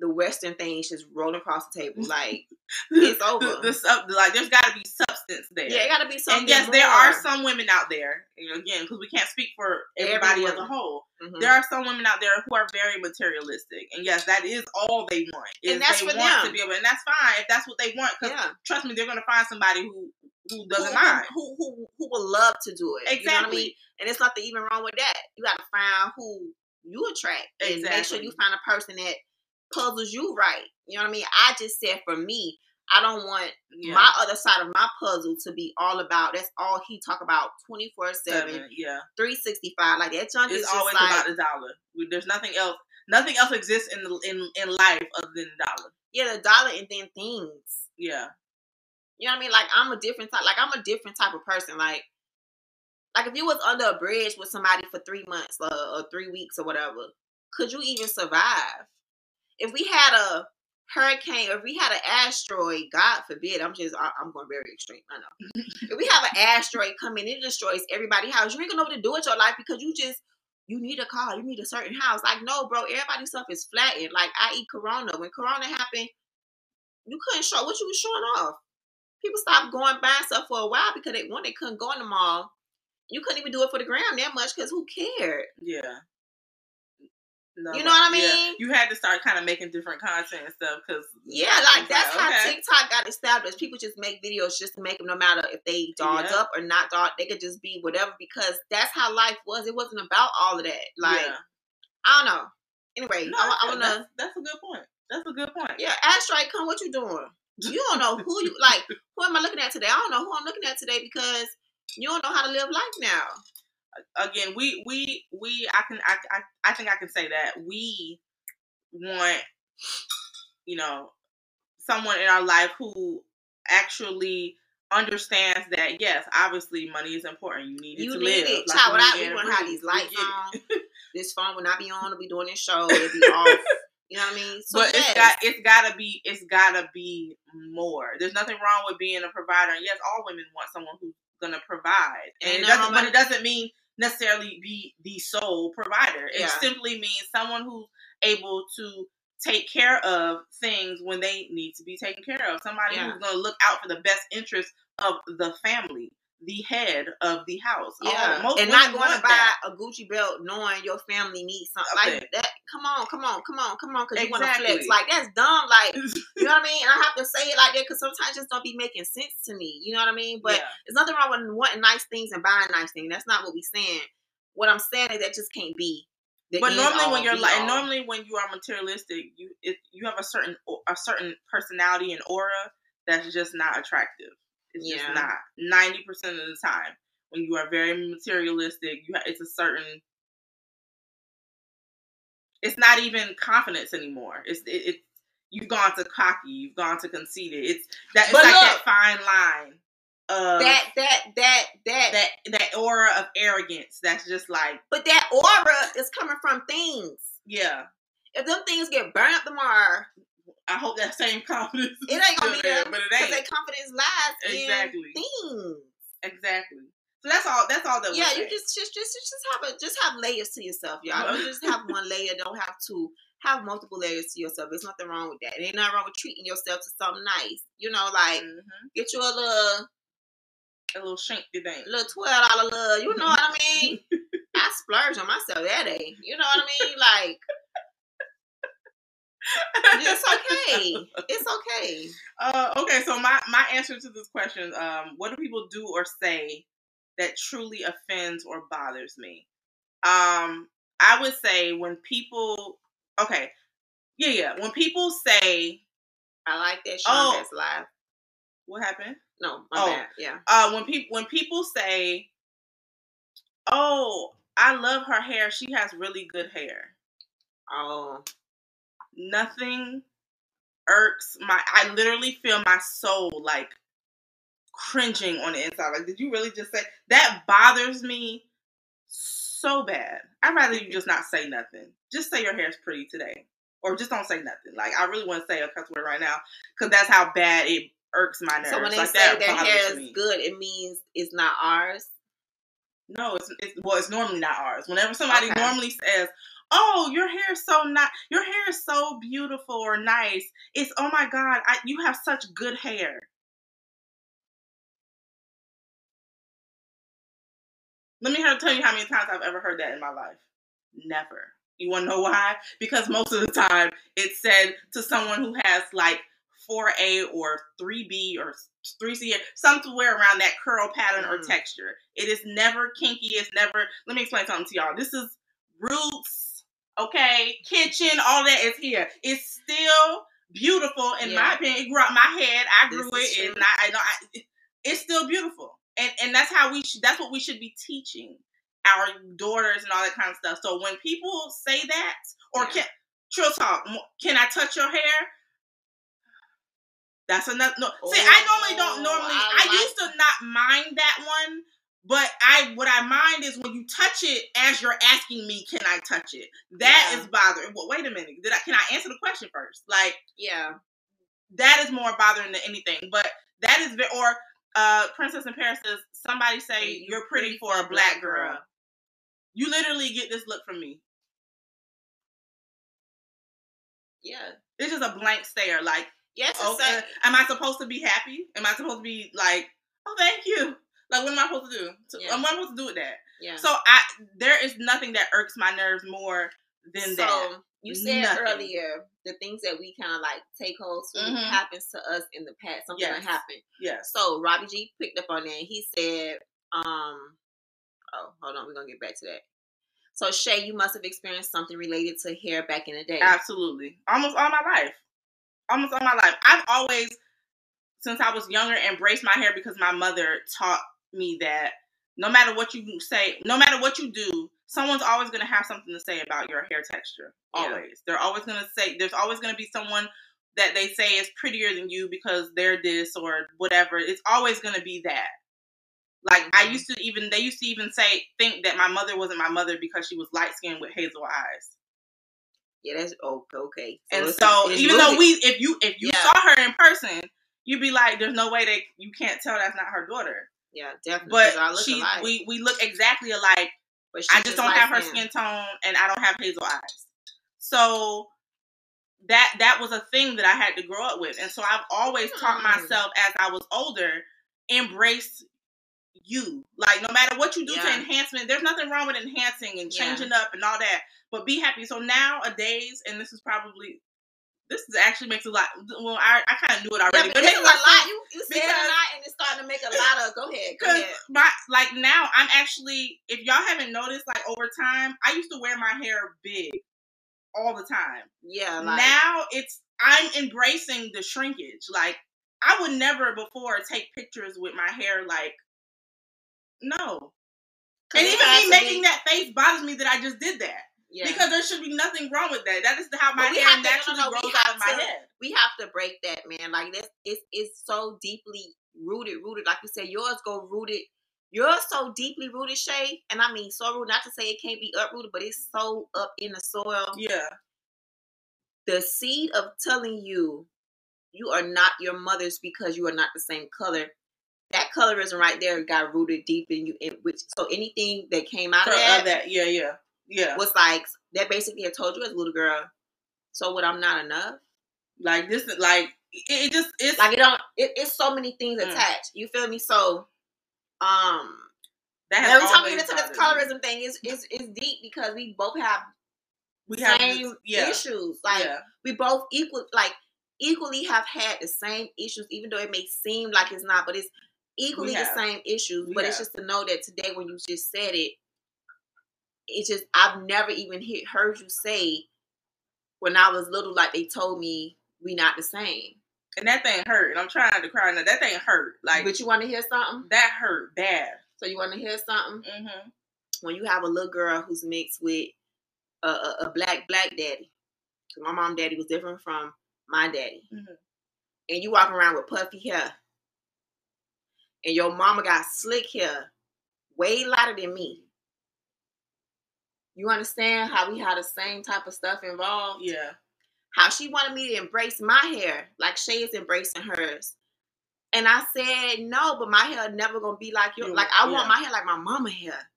the Western thing is just rolling across the table. Like it's over. the, sub, like there's got to be substance there. yeah, it got to be something. and yes, there are some women out there. You know, again, because we can't speak for everybody as a Everyone. whole. Mhm. There are some women out there who are very materialistic, and yes, that is all they want. And that's for them. to be able, and that's fine if that's what they want. Because yeah. trust me, they're going to find somebody who who doesn't who, mind. Who, who who would love to do it? You know what I mean? Exactly. And it's nothing even wrong with that. You got to find who you attract and make sure you find a person that puzzles you right. You know what I mean? I just said for me, I don't want Yeah. my other side of my puzzle to be all about. That's all he talk about 24 7, yeah, 365. Like that junk is it's just always like, about the dollar. We, there's nothing else. Nothing else exists in the in in life other than the dollar. yeah, the dollar and then things. Yeah, You know what I mean? Like I'm a different type. Like I'm a different type of person. Like, like if you was under a bridge with somebody for three months or, or three weeks or whatever, could you even survive? If we had a hurricane, or if we had an asteroid, God forbid, I'm just I'm going very extreme. I know. if we have an asteroid coming, it destroys everybody's house. You ain't gonna know what to do with your life because you just you need a car, you need a certain house. Like, no, bro, everybody's stuff is flattened. Like, I eat Corona. When Corona happened, you couldn't show what you was showing off. People stopped going buying stuff for a while because they one they couldn't go in the mall. You couldn't even do it for the gram that much because who cared? Yeah. No, you know what I mean? Yeah. You had to start kind of making different content and stuff because yeah, like that's like, how okay. TikTok got established. People just make videos just to make them, no matter if they dogged yeah. up or not dogged. They could just be whatever because that's how life was. It wasn't about all of that. Like yeah. I don't know. Anyway, no, I, I wanna. That's, that's, a good point. That's a good point. Yeah, Astrite, come. What you doing? You don't know who you like. Who am I looking at today? I don't know who I'm looking at today because you don't know how to live life now again, we we we I can I, I I think I can say that we want you know someone in our life who actually understands that yes, obviously money is important. You need it you to need live. It. Like, Child, we to have these lights on. this phone will not be on. It'll be doing this show. It'll be off. You know what I mean? So but yes. it's got it's gotta be it's gotta be more. There's nothing wrong with being a provider. And yes, all women want someone who's gonna provide. And, it doesn't, but it doesn't mean necessarily be the sole provider. It yeah. simply means someone who's able to take care of things when they need to be taken care of. Somebody yeah. who's going to look out for the best interest of the family the head of the house. Oh, yeah, oh, and not going to buy that. a Gucci belt knowing your family needs something okay. like that. Come on, come on, come on, come on, because exactly. you want to flex. Like that's dumb. Like you know what I mean? And I have to say it like that because sometimes just don't be making sense to me. You know what I mean? But yeah. there's nothing wrong with wanting nice things and buying nice things. That's not what we're saying. What I'm saying is that just can't be. but normally when you're like, normally when you are materialistic, you it, you have a certain a certain personality and aura that's just not attractive. It's yeah. just not. Ninety percent of the time, when you are very materialistic, you have, it's a certain. It's not even confidence anymore. It's it, it you've gone to cocky, you've gone to conceited. It's that it's but like look, that fine line of that that that that that that aura of arrogance. That's just like. But that aura is coming from things. Yeah. If them things get burnt tomorrow, I hope that same confidence. It ain't gonna be there, but it ain't. That confidence lies exactly. in things. Exactly. So that's all. That's all that. Yeah, you just just just just have a just have layers to yourself, y'all. Don't just have one layer. Don't have two. Have multiple layers to yourself. There's nothing wrong with that. It ain't nothing wrong with treating yourself to something nice. You know, like mm-hmm. get you a little a little shank thing. Little twelve dollar little, you know what I mean? I splurge on myself that day. You know what I mean? Like it's okay. It's okay. Uh, okay, so my my answer to this question: um, What do people do or say that truly offends or bothers me? Um, I would say when people, okay, yeah, yeah, when people say, "I like that." Sean oh, that's live. What happened? No, oh, bad. yeah. Uh, when people when people say, "Oh, I love her hair. She has really good hair." Oh, nothing irks my I literally feel my soul like cringing on the inside. Like, did you really just say that bothers me so bad? I'd rather you just not say nothing. Just say your hair's pretty today. Or just don't say nothing. Like I really want to say a cuss word right now because that's how bad it irks my nerves. So when they like, say that their hair is me. good, it means it's not ours. No, it's, it's well, it's normally not ours. Whenever somebody okay. normally says, oh, your hair is so not, your hair is so beautiful or nice. It's oh my god, I, you have such good hair. Let me tell you how many times I've ever heard that in my life. Never. You want to know why? Because most of the time it's said to someone who has like 4A or 3B or 3C, somewhere around that curl pattern or mm-hmm. texture. It is never kinky. It's never, let me explain something to y'all. This is roots okay, kitchen, all that is here. It's still beautiful in yeah. my opinion. It grew out my head. I grew this it, and I, I know I, it's still beautiful, and and that's how we should. That's what we should be teaching our daughters and all that kind of stuff. So when people say that, or yeah. can true talk, can I touch your hair? That's another. No, see, I normally don't Oh, normally. I I, used to not mind that one, but I what I mind is when you touch it as you're asking me, can I touch it? That Yeah. is bothering. Well, wait a minute. Did I? Can I answer the question first? Like Yeah. that is more bothering than anything. But that is or uh Princess in Paris says somebody say Hey, you're pretty for a black girl. You literally get this look from me. Yeah. It's just a blank stare. Like, Yes. okay, am I supposed to be happy? Am I supposed to be like, oh, thank you? Like, what am I supposed to do? So, Yeah. What am I supposed to do with that? yeah. So, I there is nothing that irks my nerves more than so that. you said Nothing. earlier the things that we kind of like take hold to Mhm. happens to us in the past. Something Yes. that happened. Yeah. So Robbie G picked up on that. He said, um, oh, hold on, we're gonna get back to that. So Shay, you must have experienced something related to hair back in the day. Absolutely. Almost all my life. Almost all my life. I've always, since I was younger, embraced my hair because my mother taught me that no matter what you say, no matter what you do, someone's always going to have something to say about your hair texture. Yeah. Always. They're always going to say, there's always going to be someone that they say is prettier than you because they're this or whatever. It's always going to be that. Like I Mhm. used to even they used to even say think that my mother wasn't my mother because she was light skinned with hazel eyes. Yeah, that's okay. okay. And so, even though we, if you if you Yeah. saw her in person, you'd be like, "There's no way that you can't tell that's not her daughter." Yeah, definitely. But I look she, alike. we we look exactly alike. but I just don't have her light-skinned. skin tone, and I don't have hazel eyes. So that that was a thing that I had to grow up with, and so I've always taught Hmm. myself as I was older, embrace you. Like no matter what you do to enhancement, there's nothing wrong with enhancing and Yeah. changing up and all that. But be happy. So nowadays, and this is probably this is actually makes a lot. Well, I, I kind of knew it Yeah, already, but but it it's makes a lot lot. You, you said a lot, and it's starting to make a lot of. Go ahead. Go ahead. my like now I'm actually if y'all haven't noticed like over time I used to wear my hair big all the time. Yeah, like now it's I'm embracing the shrinkage. Like I would never before take pictures with my hair like No, And even me making be- that face bothers me that I just did that. Yeah. Because there should be nothing wrong with that. That is how my hair have to- no, naturally no, we grows out of my to- head. we have to break that, man. Like this, it's it's so deeply rooted, rooted. Like you said, yours go rooted. Yours so deeply rooted, Shay, and I mean so rooted. Not to say it can't be uprooted, but it's so up in the soil. Yeah. The seed of telling you you are not your mother's because you are not the same color. That colorism right there got rooted deep in you. In which so anything that came out For, of that, that. Yeah, yeah. Yeah. was like that. Basically, had told you as a little girl. So what? I'm not enough. Like this is like it, it just it's like it don't it, it's so many things Mm. attached you feel me so um that has every time we get into this colorism thing is is is deep because we both have we have same this- yeah. issues like yeah. we both equal like equally have had the same issues even though it may seem like it's not but it's equally the same issues We but it's just to know that today when you just said it it's just i've never even hear, heard you say when i was little like they told me we not the same And that thing hurt. And I'm trying not to cry now. That thing hurt. Like but you want to hear something that hurt bad. so you want to hear something Mm-hmm. when you have a little girl who's mixed with a, a, a black black daddy. my mom daddy was different from my daddy. Mhm. And you walk around with puffy hair. And your mama got slick hair, way lighter than me. You understand how we had the same type of stuff involved? Yeah. How she wanted me to embrace my hair like Shay is embracing hers. And I said, no, but my hair never gonna be like your You- like I yeah. want my hair like my mama hair.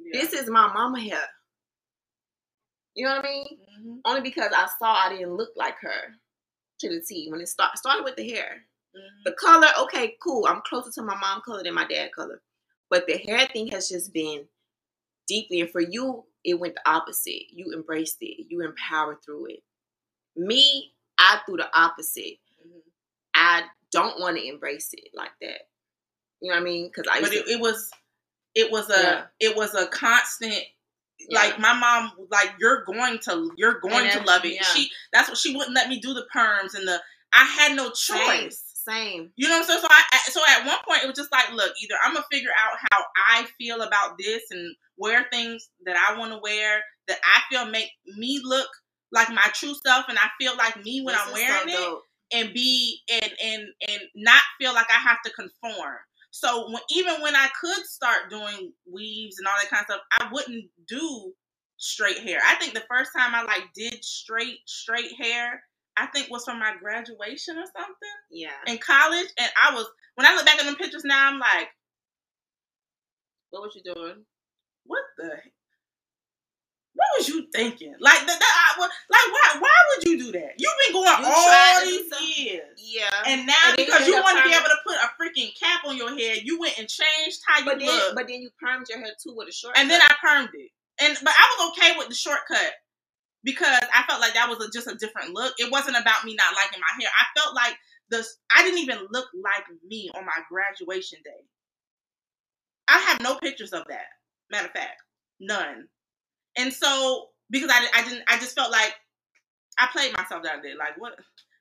yeah. This is my mama hair. You know what I mean? hmm Only because I saw I didn't look like her to the T. When it start, started with the hair, hmm the color, okay, cool. I'm closer to my mom color than my dad color, but the hair thing has just been deeply. And for you, it went the opposite. You embraced it. You empowered through it. Me, I threw the opposite. hmm I don't want to embrace it like that. You know what I mean? Because I But it, to, it was it was a Yeah. it was a constant Yeah. like my mom like you're going to you're going to love it. yeah. She that's what she wouldn't let me do the perms and the I had no choice. same. You know what I'm saying? So I so at one point it was just like, look, either I'm gonna figure out how I feel about this and wear things that I want to wear that I feel make me look like my true self and I feel like me when This I'm wearing so it. and be and and and not feel like I have to conform. So when, even when I could start doing weaves and all that kind of stuff, I wouldn't do straight hair. I think the first time I like did straight straight hair, I think was from my graduation or something. Yeah. In college, and I was when I look back at them pictures now, I'm like, what was you doing? What the? What was you thinking? Like that? that I, like why? Why would you do that? You've been going You all these something. years. Yeah. And now And because you you end up want to be able to put a freaking cap on your head, you went and changed how you but then, look, but then you permed your hair too with a short. and then. I permed it. And but I was okay with the shortcut because I felt like that was a, just a different look. It wasn't about me not liking my hair. I felt like the I didn't even look like me on my graduation day. I have no pictures of that. Matter of fact, none. And so because I, I didn't I just felt like I played myself that day. Like what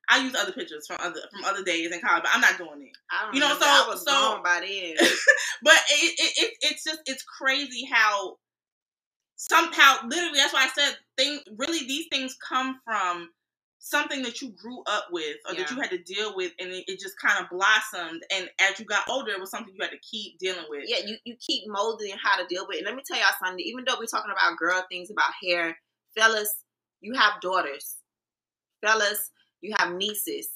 I use other pictures from other from other days in college, but I'm not doing it. I don't you know, remember. so- I was so- gone by then. But it, it, it it's just it's crazy how somehow literally that's why I said thing really these things come from something that you grew up with or that you had to deal with and it, it just kind of blossomed and as you got older it was something you had to keep dealing with. yeah, you, you keep molding how to deal with it. And let me tell y'all something. Even though we're talking about girl things about hair, fellas, you have daughters. Fellas, you have nieces.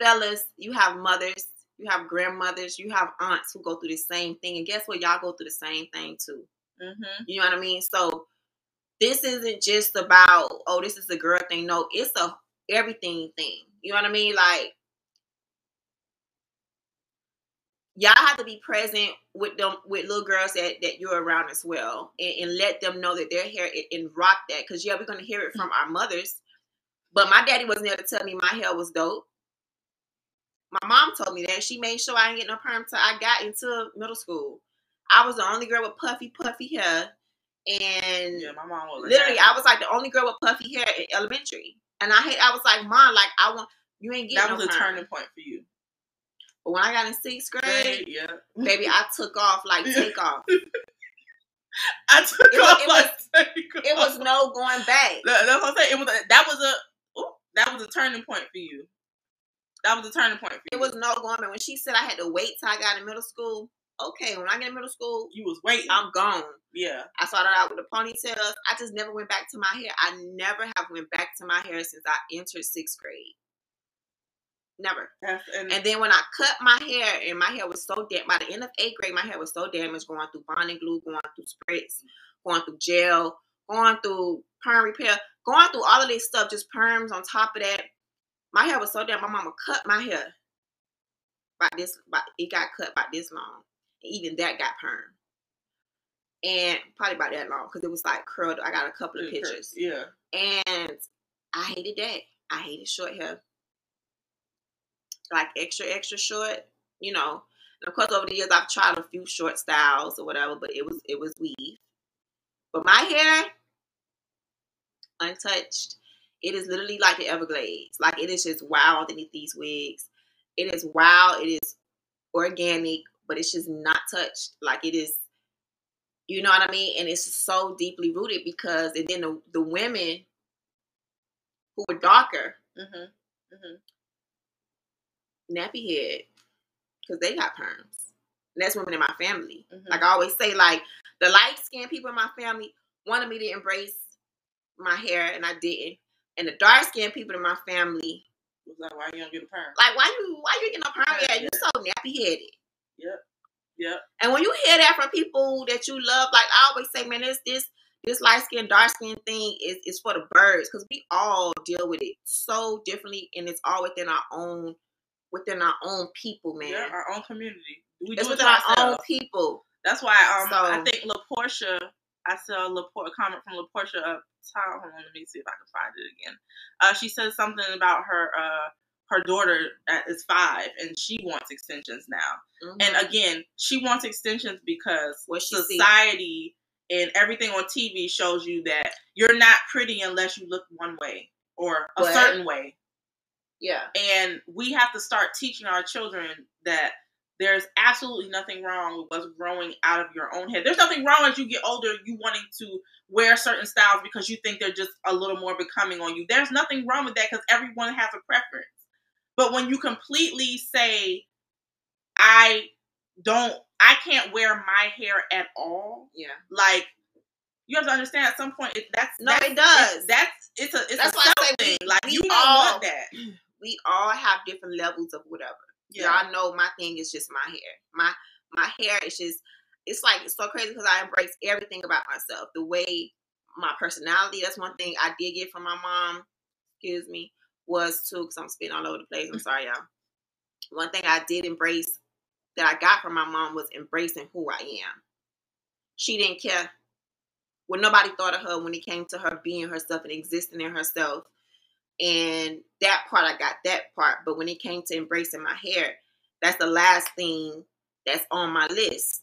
Fellas, you have mothers. You have grandmothers. You have aunts who go through the same thing. And guess what? Y'all go through the same thing too. Mm-hmm. You know what I mean? So this isn't just about oh, this is a girl thing. No, it's a everything thing. You know what I mean? Like y'all have to be present with them with little girls that, that you're around as well and, and let them know that their hair and, and rock that because yeah we're gonna hear it from our mothers but my daddy wasn't there to tell me my hair was dope my mom told me that she made sure i didn't get no perm till i got into middle school i was the only girl with puffy puffy hair and Yeah, my mom was literally i was like the only girl with puffy hair in elementary and i hate i was like mom like i want you ain't getting that was no a perm. turning point for you. but when i got in sixth grade yeah. baby i took off like take off I took It was- off it like it was no going back That- That's what I'm saying. It was a, that was a ooh, that was a turning point for you. That was a turning point for you. It was no going back. When she said I had to wait till I got in middle school, okay, when I get in middle school, you was waiting. I'm gone. yeah. I started out with the ponytails. I just never went back to my hair. I never have went back to my hair since I entered sixth grade. Never. And, And then when I cut my hair, and my hair was so damaged, by the end of eighth grade, my hair was so damaged, going through bonding glue, going through spritz, going through gel, going through perm repair, going through all of this stuff, just perms on top of that. My hair was so damaged. My mama cut my hair. By this, by it got cut by this long. Even that got perm. And probably about that long because it was like curled. I got a couple of pictures. Yeah. And I hated that. I hated short hair. Like extra, extra short, you know. And of course over the years I've tried a few short styles or whatever, but it was it was weave. But my hair, untouched. It is literally like the Everglades. Like it is just wild underneath these wigs. It is wild. It is organic, but it's just not touched. Like it is, you know what I mean? And it's so deeply rooted because, and then the, the women who were darker, Mm-hmm. Mm-hmm. nappy head, because they got perms. And that's women in my family. Mhm. Like I always say, like the light skinned people in my family wanted me to embrace my hair, and I didn't. And the dark skinned people in my family, was like, why you don't get a perm? like, why you why you getting a perm Yeah, You so nappy headed. Yep. Yep. And when you hear that from people that you love, like I always say, man, this this this light skin, dark skin thing is is for the birds because we all deal with it so differently, and it's all within our own within our own people, man. Yeah, our own community. We it's do within to our own people. That's why um So- I think La Portia. I saw a comment from La Portia up top. Hold on, let me see if I can find it again. Uh, she said something about her uh her daughter is five and she wants extensions now. Mhm. And again, she wants extensions because What society and everything on TV shows you that you're not pretty unless you look one way or a But- certain way. yeah, And we have to start teaching our children that there's absolutely nothing wrong with what's growing out of your own head. There's nothing wrong as you get older, you wanting to wear certain styles because you think they're just a little more becoming on you. There's nothing wrong with that because everyone has a preference. But when you completely say, I don't, I can't wear my hair at all, Yeah. like you have to understand at some point it, that's No, that's, it does. It's, that's it's a it's That's a why I say we- like we you don't all- want that. We all have different levels of whatever. Yeah. Y'all know my thing is just my hair. My my hair is just it's like it's so crazy because I embrace everything about myself. The way my personality, that's one thing I did get from my mom, excuse me, was too, because I'm spitting all over the place. I'm sorry, y'all. One thing I did embrace that I got from my mom was embracing who I am. She didn't care what nobody thought of her when it came to her being herself and existing in herself. And that part, I got that part. But when it came to embracing my hair, that's the last thing that's on my list.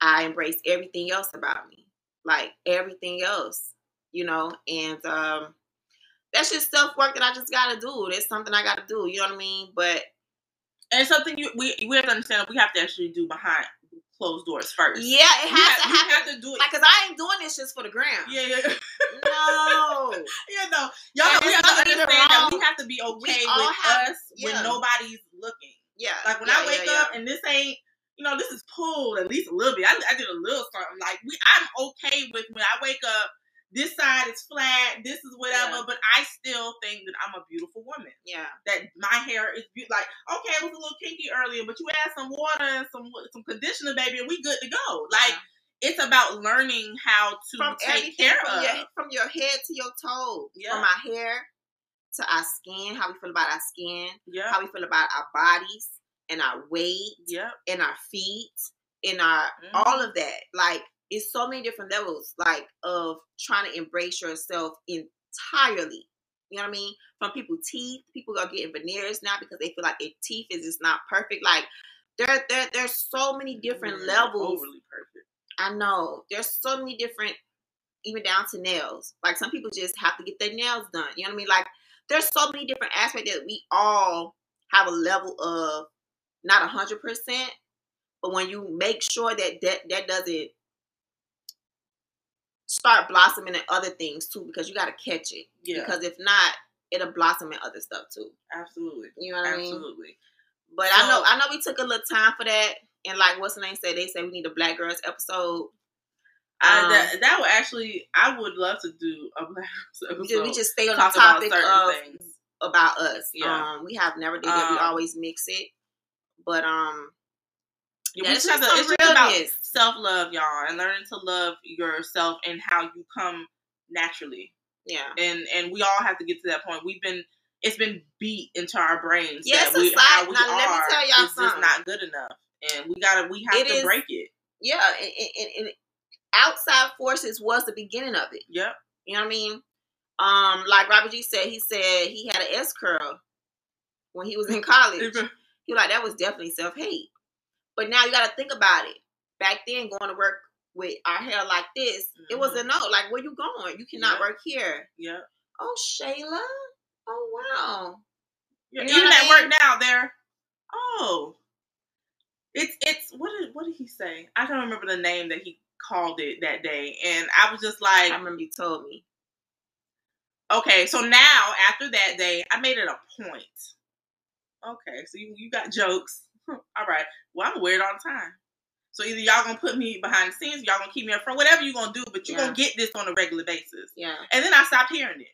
I embrace everything else about me, like everything else, you know, and um, that's just self work that I just got to do. That's something I got to do, you know what I mean? But And it's something you we we have to understand that we have to actually do behind closed doors first. yeah, it has have, to happen. have to do it. Like, cause I ain't doing this just for the gram. yeah, yeah, No. yeah. No, y'all, we have to understand that we have to be okay with have- us yeah. when nobody's looking. Yeah. Like when yeah, I wake yeah, up and this ain't, you know, this is pulled at least a little bit. I, I did a little something. Like we, I'm okay with when I wake up. This side is flat. This is whatever. Yeah. But I still think that I'm a beautiful woman. Yeah. That my hair is be- like okay, it was a little kinky earlier, but you add some water and some some conditioner, baby, and we good to go. Like it's about learning how to from take care from of. your from your head to your toe, Yeah. from our hair to our skin, how we feel about our skin, Yep. how we feel about our bodies and our weight Yep. and our feet and our Mhm. all of that. Like it's so many different levels, like of trying to embrace yourself entirely. You know what I mean? From people teeth, people are getting veneers now because they feel like their teeth is just not perfect. Like there, there, there's so many different Mm, levels Overly perfect. I know. There's so many different, even down to nails. Like some people just have to get their nails done. You know what I mean? Like there's so many different aspects that we all have a level of not a hundred percent, but when you make sure that that that doesn't start blossoming in other things too, because you got to catch it. Yeah. Because if not, it'll blossom in other stuff too. Absolutely. You know what I mean? Absolutely. But I know I know we took a little time for that. And like what's the name say? They say we need a black girls episode. I, Um, that, that would actually, I would love to do a black girls episode. We just, stay on the talk about topic of things. about us. Yeah. Um, we have never did that. We Um, always mix it. But um, Yeah, Yeah, it's just have just to, some it's just about self love, y'all, and learning to love yourself and how you come naturally. yeah, And and we all have to get to that point. We've been it's been beat into our brains Yeah, that we, how we now, let me are tell y'all is just not good enough, and we gotta we have It to is- break it. yeah. And, and, and outside forces was the beginning of it. Yep. You know what I mean? Um, like Robert G said, he said he had an S curl when he was in college. He was like that was definitely self hate. But now you got to think about it. Back then, going to work with our hair like this, it was a mm-hmm. no. Like, where you going? You cannot Yeah. work here. Yep. Oh, Shayla. Oh wow. Yeah, You know even what I at work now, they're oh, it's it's what did what did he say? I don't remember the name that he called it that day, and I was just like, I remember you told me. okay, so now after that day, I made it a point. Okay, so you, you got jokes. All right, well I'm gonna wear it all the time. So either y'all gonna put me behind the scenes, y'all gonna keep me up front, whatever you gonna do, but you Yeah. gonna get this on a regular basis. Yeah. And then I stopped hearing it,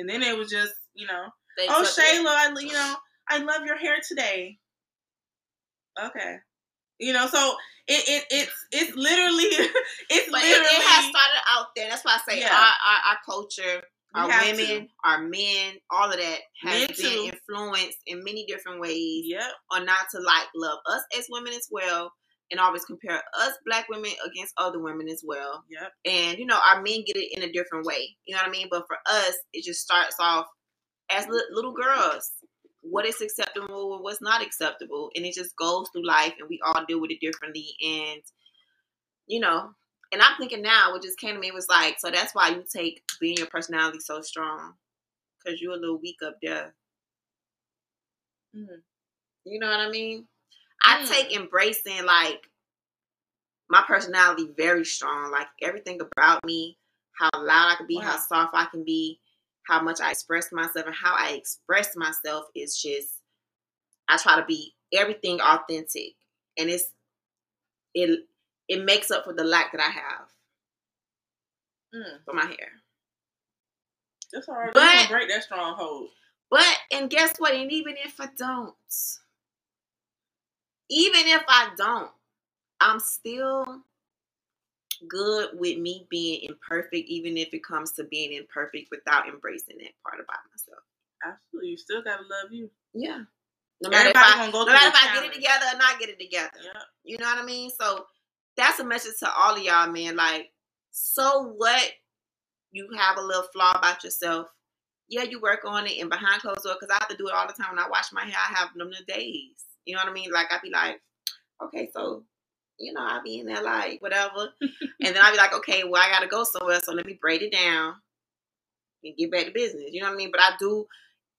and then it was just you know. They Oh. Shayla, I you know, I love your hair today. Okay. You know, so it, it it's it's literally it's But literally it has started out there. That's why I say Yeah. our, our our culture, our women, to. our men, all of that has Men been too. influenced in many different ways Yep. on not to like love us as women as well, and always compare us black women against other women as well. Yep. And you know, our men get it in a different way. You know what I mean? But for us, it just starts off as li- little girls. What is acceptable and what's not acceptable, and it just goes through life, and we all deal with it differently. And you know, and I'm thinking now, what just came to me was like, so that's why you take being your personality so strong, because you're a little weak up there. Mhm. You know what I mean? I Mm. take embracing like my personality very strong. Like everything about me, how loud I can be, how soft I can be, how much I express myself, and how I express myself is just I try to be everything authentic, and it's it it makes up for the lack that I have Mm, for my hair. that's all right. But- break that stronghold. But and guess what? And even if I don't, even if I don't, I'm still good with me being imperfect, even if it comes to being imperfect without embracing that part about myself. Absolutely. You still gotta love you. Yeah. No matter if I, no matter if I get it together or not get it together. Yeah. You know what I mean? So that's a message to all of y'all, man. Like, so what? You have a little flaw about yourself. Yeah, you work on it and behind closed doors because I have to do it all the time when I wash my hair. I have them the days. You know what I mean? Like I'd be like, okay, so you know, I'll be in there like whatever, and then I be like, okay, well I gotta go somewhere, so let me braid it down and get back to business. You know what I mean? But I do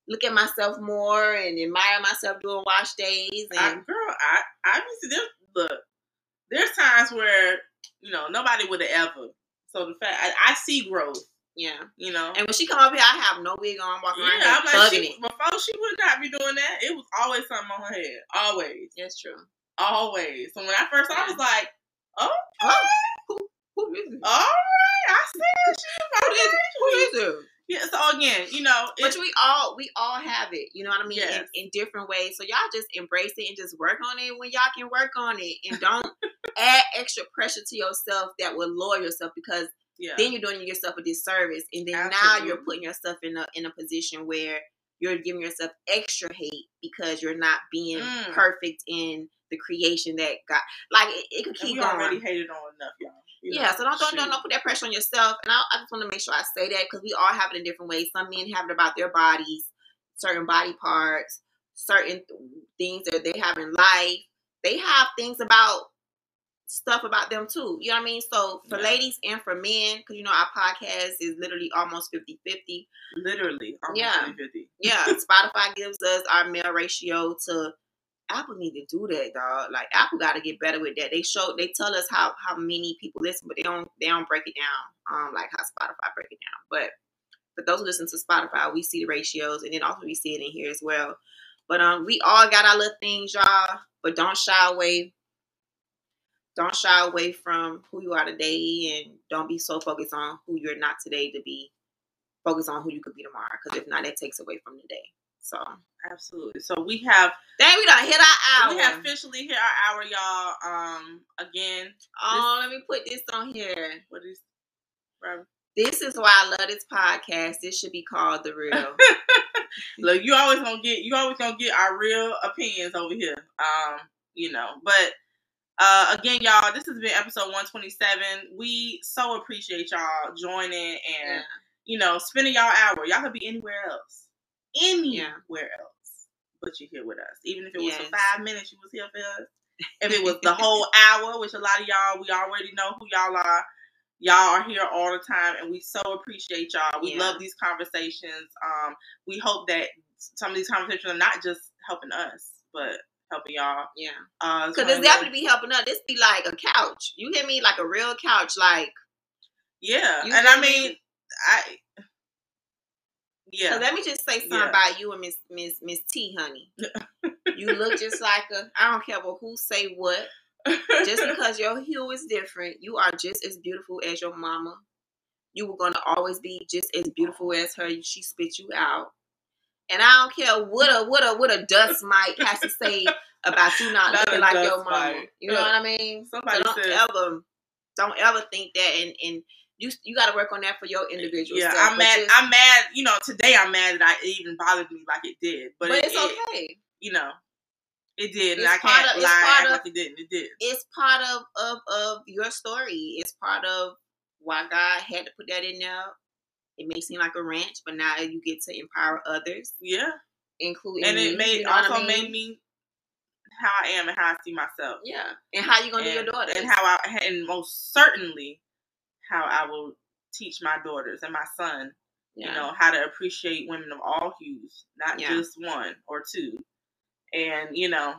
look at myself more and admire myself doing wash days and I, girl, I I used to look. There's times where you know nobody would have ever. So the fact I, I see growth. yeah. You know. And when she come up here, I have no wig on, walking around yeah, I'm like she, it. before she would not be doing that. It was always something on her head. Always, That's true. always. So when I first saw, it, I was like, oh, Oh, who, who is it? all right. I she Who is it? Who is it? Yeah. So again, you know, But it's, we all we all have it, you know what I mean, Yes. in, in different ways. So y'all just embrace it and just work on it when y'all can work on it, and don't add extra pressure to yourself that will lower yourself because yeah. then you're doing yourself a disservice, and then now you're putting yourself in a in a position where you're giving yourself extra hate because you're not being Mm. perfect in the creation that God. Like it, it could And keep we going. already hated on enough, y'all. You know, Yeah, so don't don't, don't don't put that pressure on yourself. And I, I just want to make sure I say that because we all have it in different ways. Some men have it about their bodies, certain body parts, certain things that they have in life. They have things about stuff about them too. You know what I mean? So for Yeah. ladies and for men, because you know our podcast is literally almost 50-50. Literally, almost Yeah. 50. Yeah, Spotify gives us our male ratio to Apple need to do that, dog. Like Apple got to get better with that. They show, they tell us how how many people listen, but they don't they don't break it down, um, like how Spotify break it down. But for those who listen to Spotify, we see the ratios, and then also we see it in here as well. But um, we all got our little things, y'all. But don't shy away. Don't shy away from who you are today, and don't be so focused on who you're not today to be focused on who you could be tomorrow. Because if not, that takes away from the day. So, Absolutely. So we have dang, we done hit our hour. we have officially hit our hour, y'all. Um, again, oh, let me put this on here. what is, Robert? This is why I love this podcast. This should be called the real. Look, you always gonna get you always gonna get our real opinions over here. Um, you know, but uh again, y'all, this has been episode one twenty seven. We so appreciate y'all joining and yeah. you know spending y'all hour. Y'all could be anywhere else, anywhere else, but you're here with us. Even if it was for five minutes, you was here for us. If it was the whole hour, which a lot of y'all we already know who y'all are. Y'all are here all the time, and we so appreciate y'all. We Yeah. love these conversations. Um, we hope that some of these conversations are not just helping us, but helping y'all. Yeah. Uh, Because it's definitely be helping us. This be like a couch. You hear me? Like a real couch. Like, yeah. And I me? mean, I yeah. so let me just say something Yeah. about you and Miss Miss Miss T, honey. you look just like a. I don't care what who say what. Just because your hue is different, you are just as beautiful as your mama. You were gonna always be just as beautiful as her. She spit you out. And I don't care what a what a what a dust mite has to say about you not, Not looking like your mama. mite. You know what I mean? Somebody so don't said- ever don't ever think that and and you you got to work on that for your individual yeah, self. I'm mad. I'm mad. You know, today I'm mad that I, it even bothered me like it did. But, but it, it's it- okay. you know, it did, and It's I part can't of- lie and of- like it didn't. It did. It's part of of of your story. It's part of why God had to put that in there. It may seem like a ranch, but now you get to empower others, Yeah, including and me, it made you know also I mean? made me how I am and how I see myself. yeah. And how you gonna do your daughter? and how I and most certainly how I will teach my daughters and my son, yeah. you know, how to appreciate women of all hues, not Yeah. just one or two. And you know,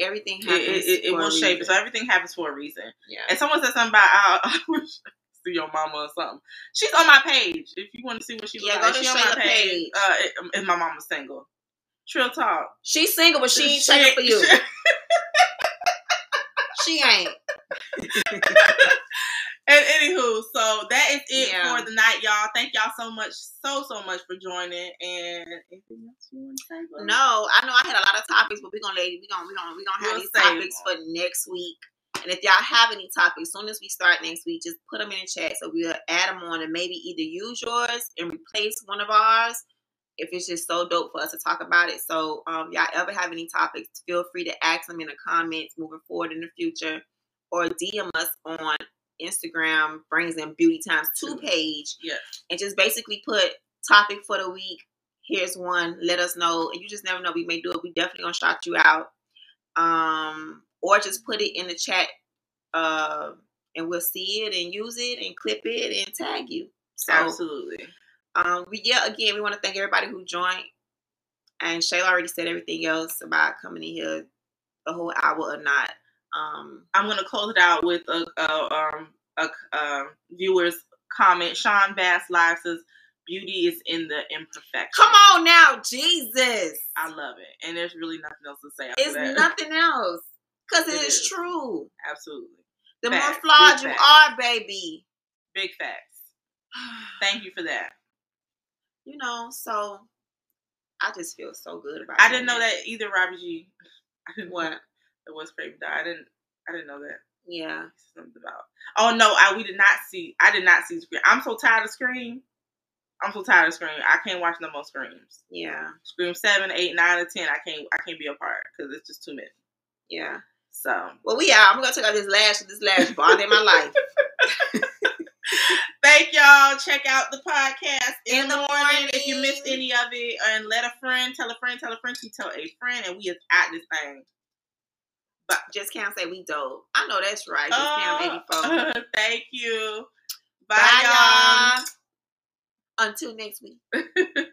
everything it, happens. it, it, it will shape. So everything happens for a reason. Yeah. And someone said something about I, I wish see your mama or something. She's on my page. If you want to see what she looks Yeah, like, go to on my page. page. Uh, it- if my mama's single. Trill talk. She's single, but she ain't checking for you. she ain't. And anywho, so that is it Yeah. for the night, y'all. Thank y'all so much, so so much for joining. And anything else you want to say? No, I know I had a lot of topics, but we're gonna lay we gonna we gonna we gonna have We'll these topics for next week. And if y'all have any topics, as soon as we start next week, just put them in the chat so we'll add them on and maybe either use yours and replace one of ours if it's just so dope for us to talk about it. So, um, y'all ever have any topics, feel free to ask them in the comments moving forward in the future, or DM us on Instagram, brings in Beauty Times two page, Yeah. and just basically put topic for the week. Here's one. Let us know, and you just never know. We may do it. We definitely gonna shout you out, um, or just put it in the chat, uh, and we'll see it and use it and clip it and tag you. So, Absolutely. um, we yeah, again, we want to thank everybody who joined. And Shayla already said everything else about coming in here the whole hour or not. Um, I'm gonna close it out with a, a um a um viewer's comment. Sean Bass live says, "Beauty is in the imperfection." come on now, Jesus. I love it, and there's really nothing else to say. It's that. nothing else. Because it It is, is. true. Absolutely, The Facts. more flawed Big you facts. are, baby. big facts. Thank you for that. You know, so I just feel so good about it. I didn't know that either, Robbie G. I didn't What? That was died. I didn't. I didn't know that. Yeah. Something about. Oh no, I we did not see. I did not see Scream. I'm so tired of Scream. I'm so tired of Scream. I can't watch no more Screams. Yeah. Scream seven, eight, nine, or ten. I can't. I can't be a part because it's just too many. Yeah. So Well, we out. I'm gonna take out this lash. This last lash in my life. thank y'all. Check out the podcast in, In the, the morning. If you missed any of it, and let a friend tell a friend, tell a friend, to tell a friend, and we is at this thing. Just can't say we dope. I know that's right. Just Cam 84. Uh, thank you. Bye, Bye, y'all. y'all. Until next week.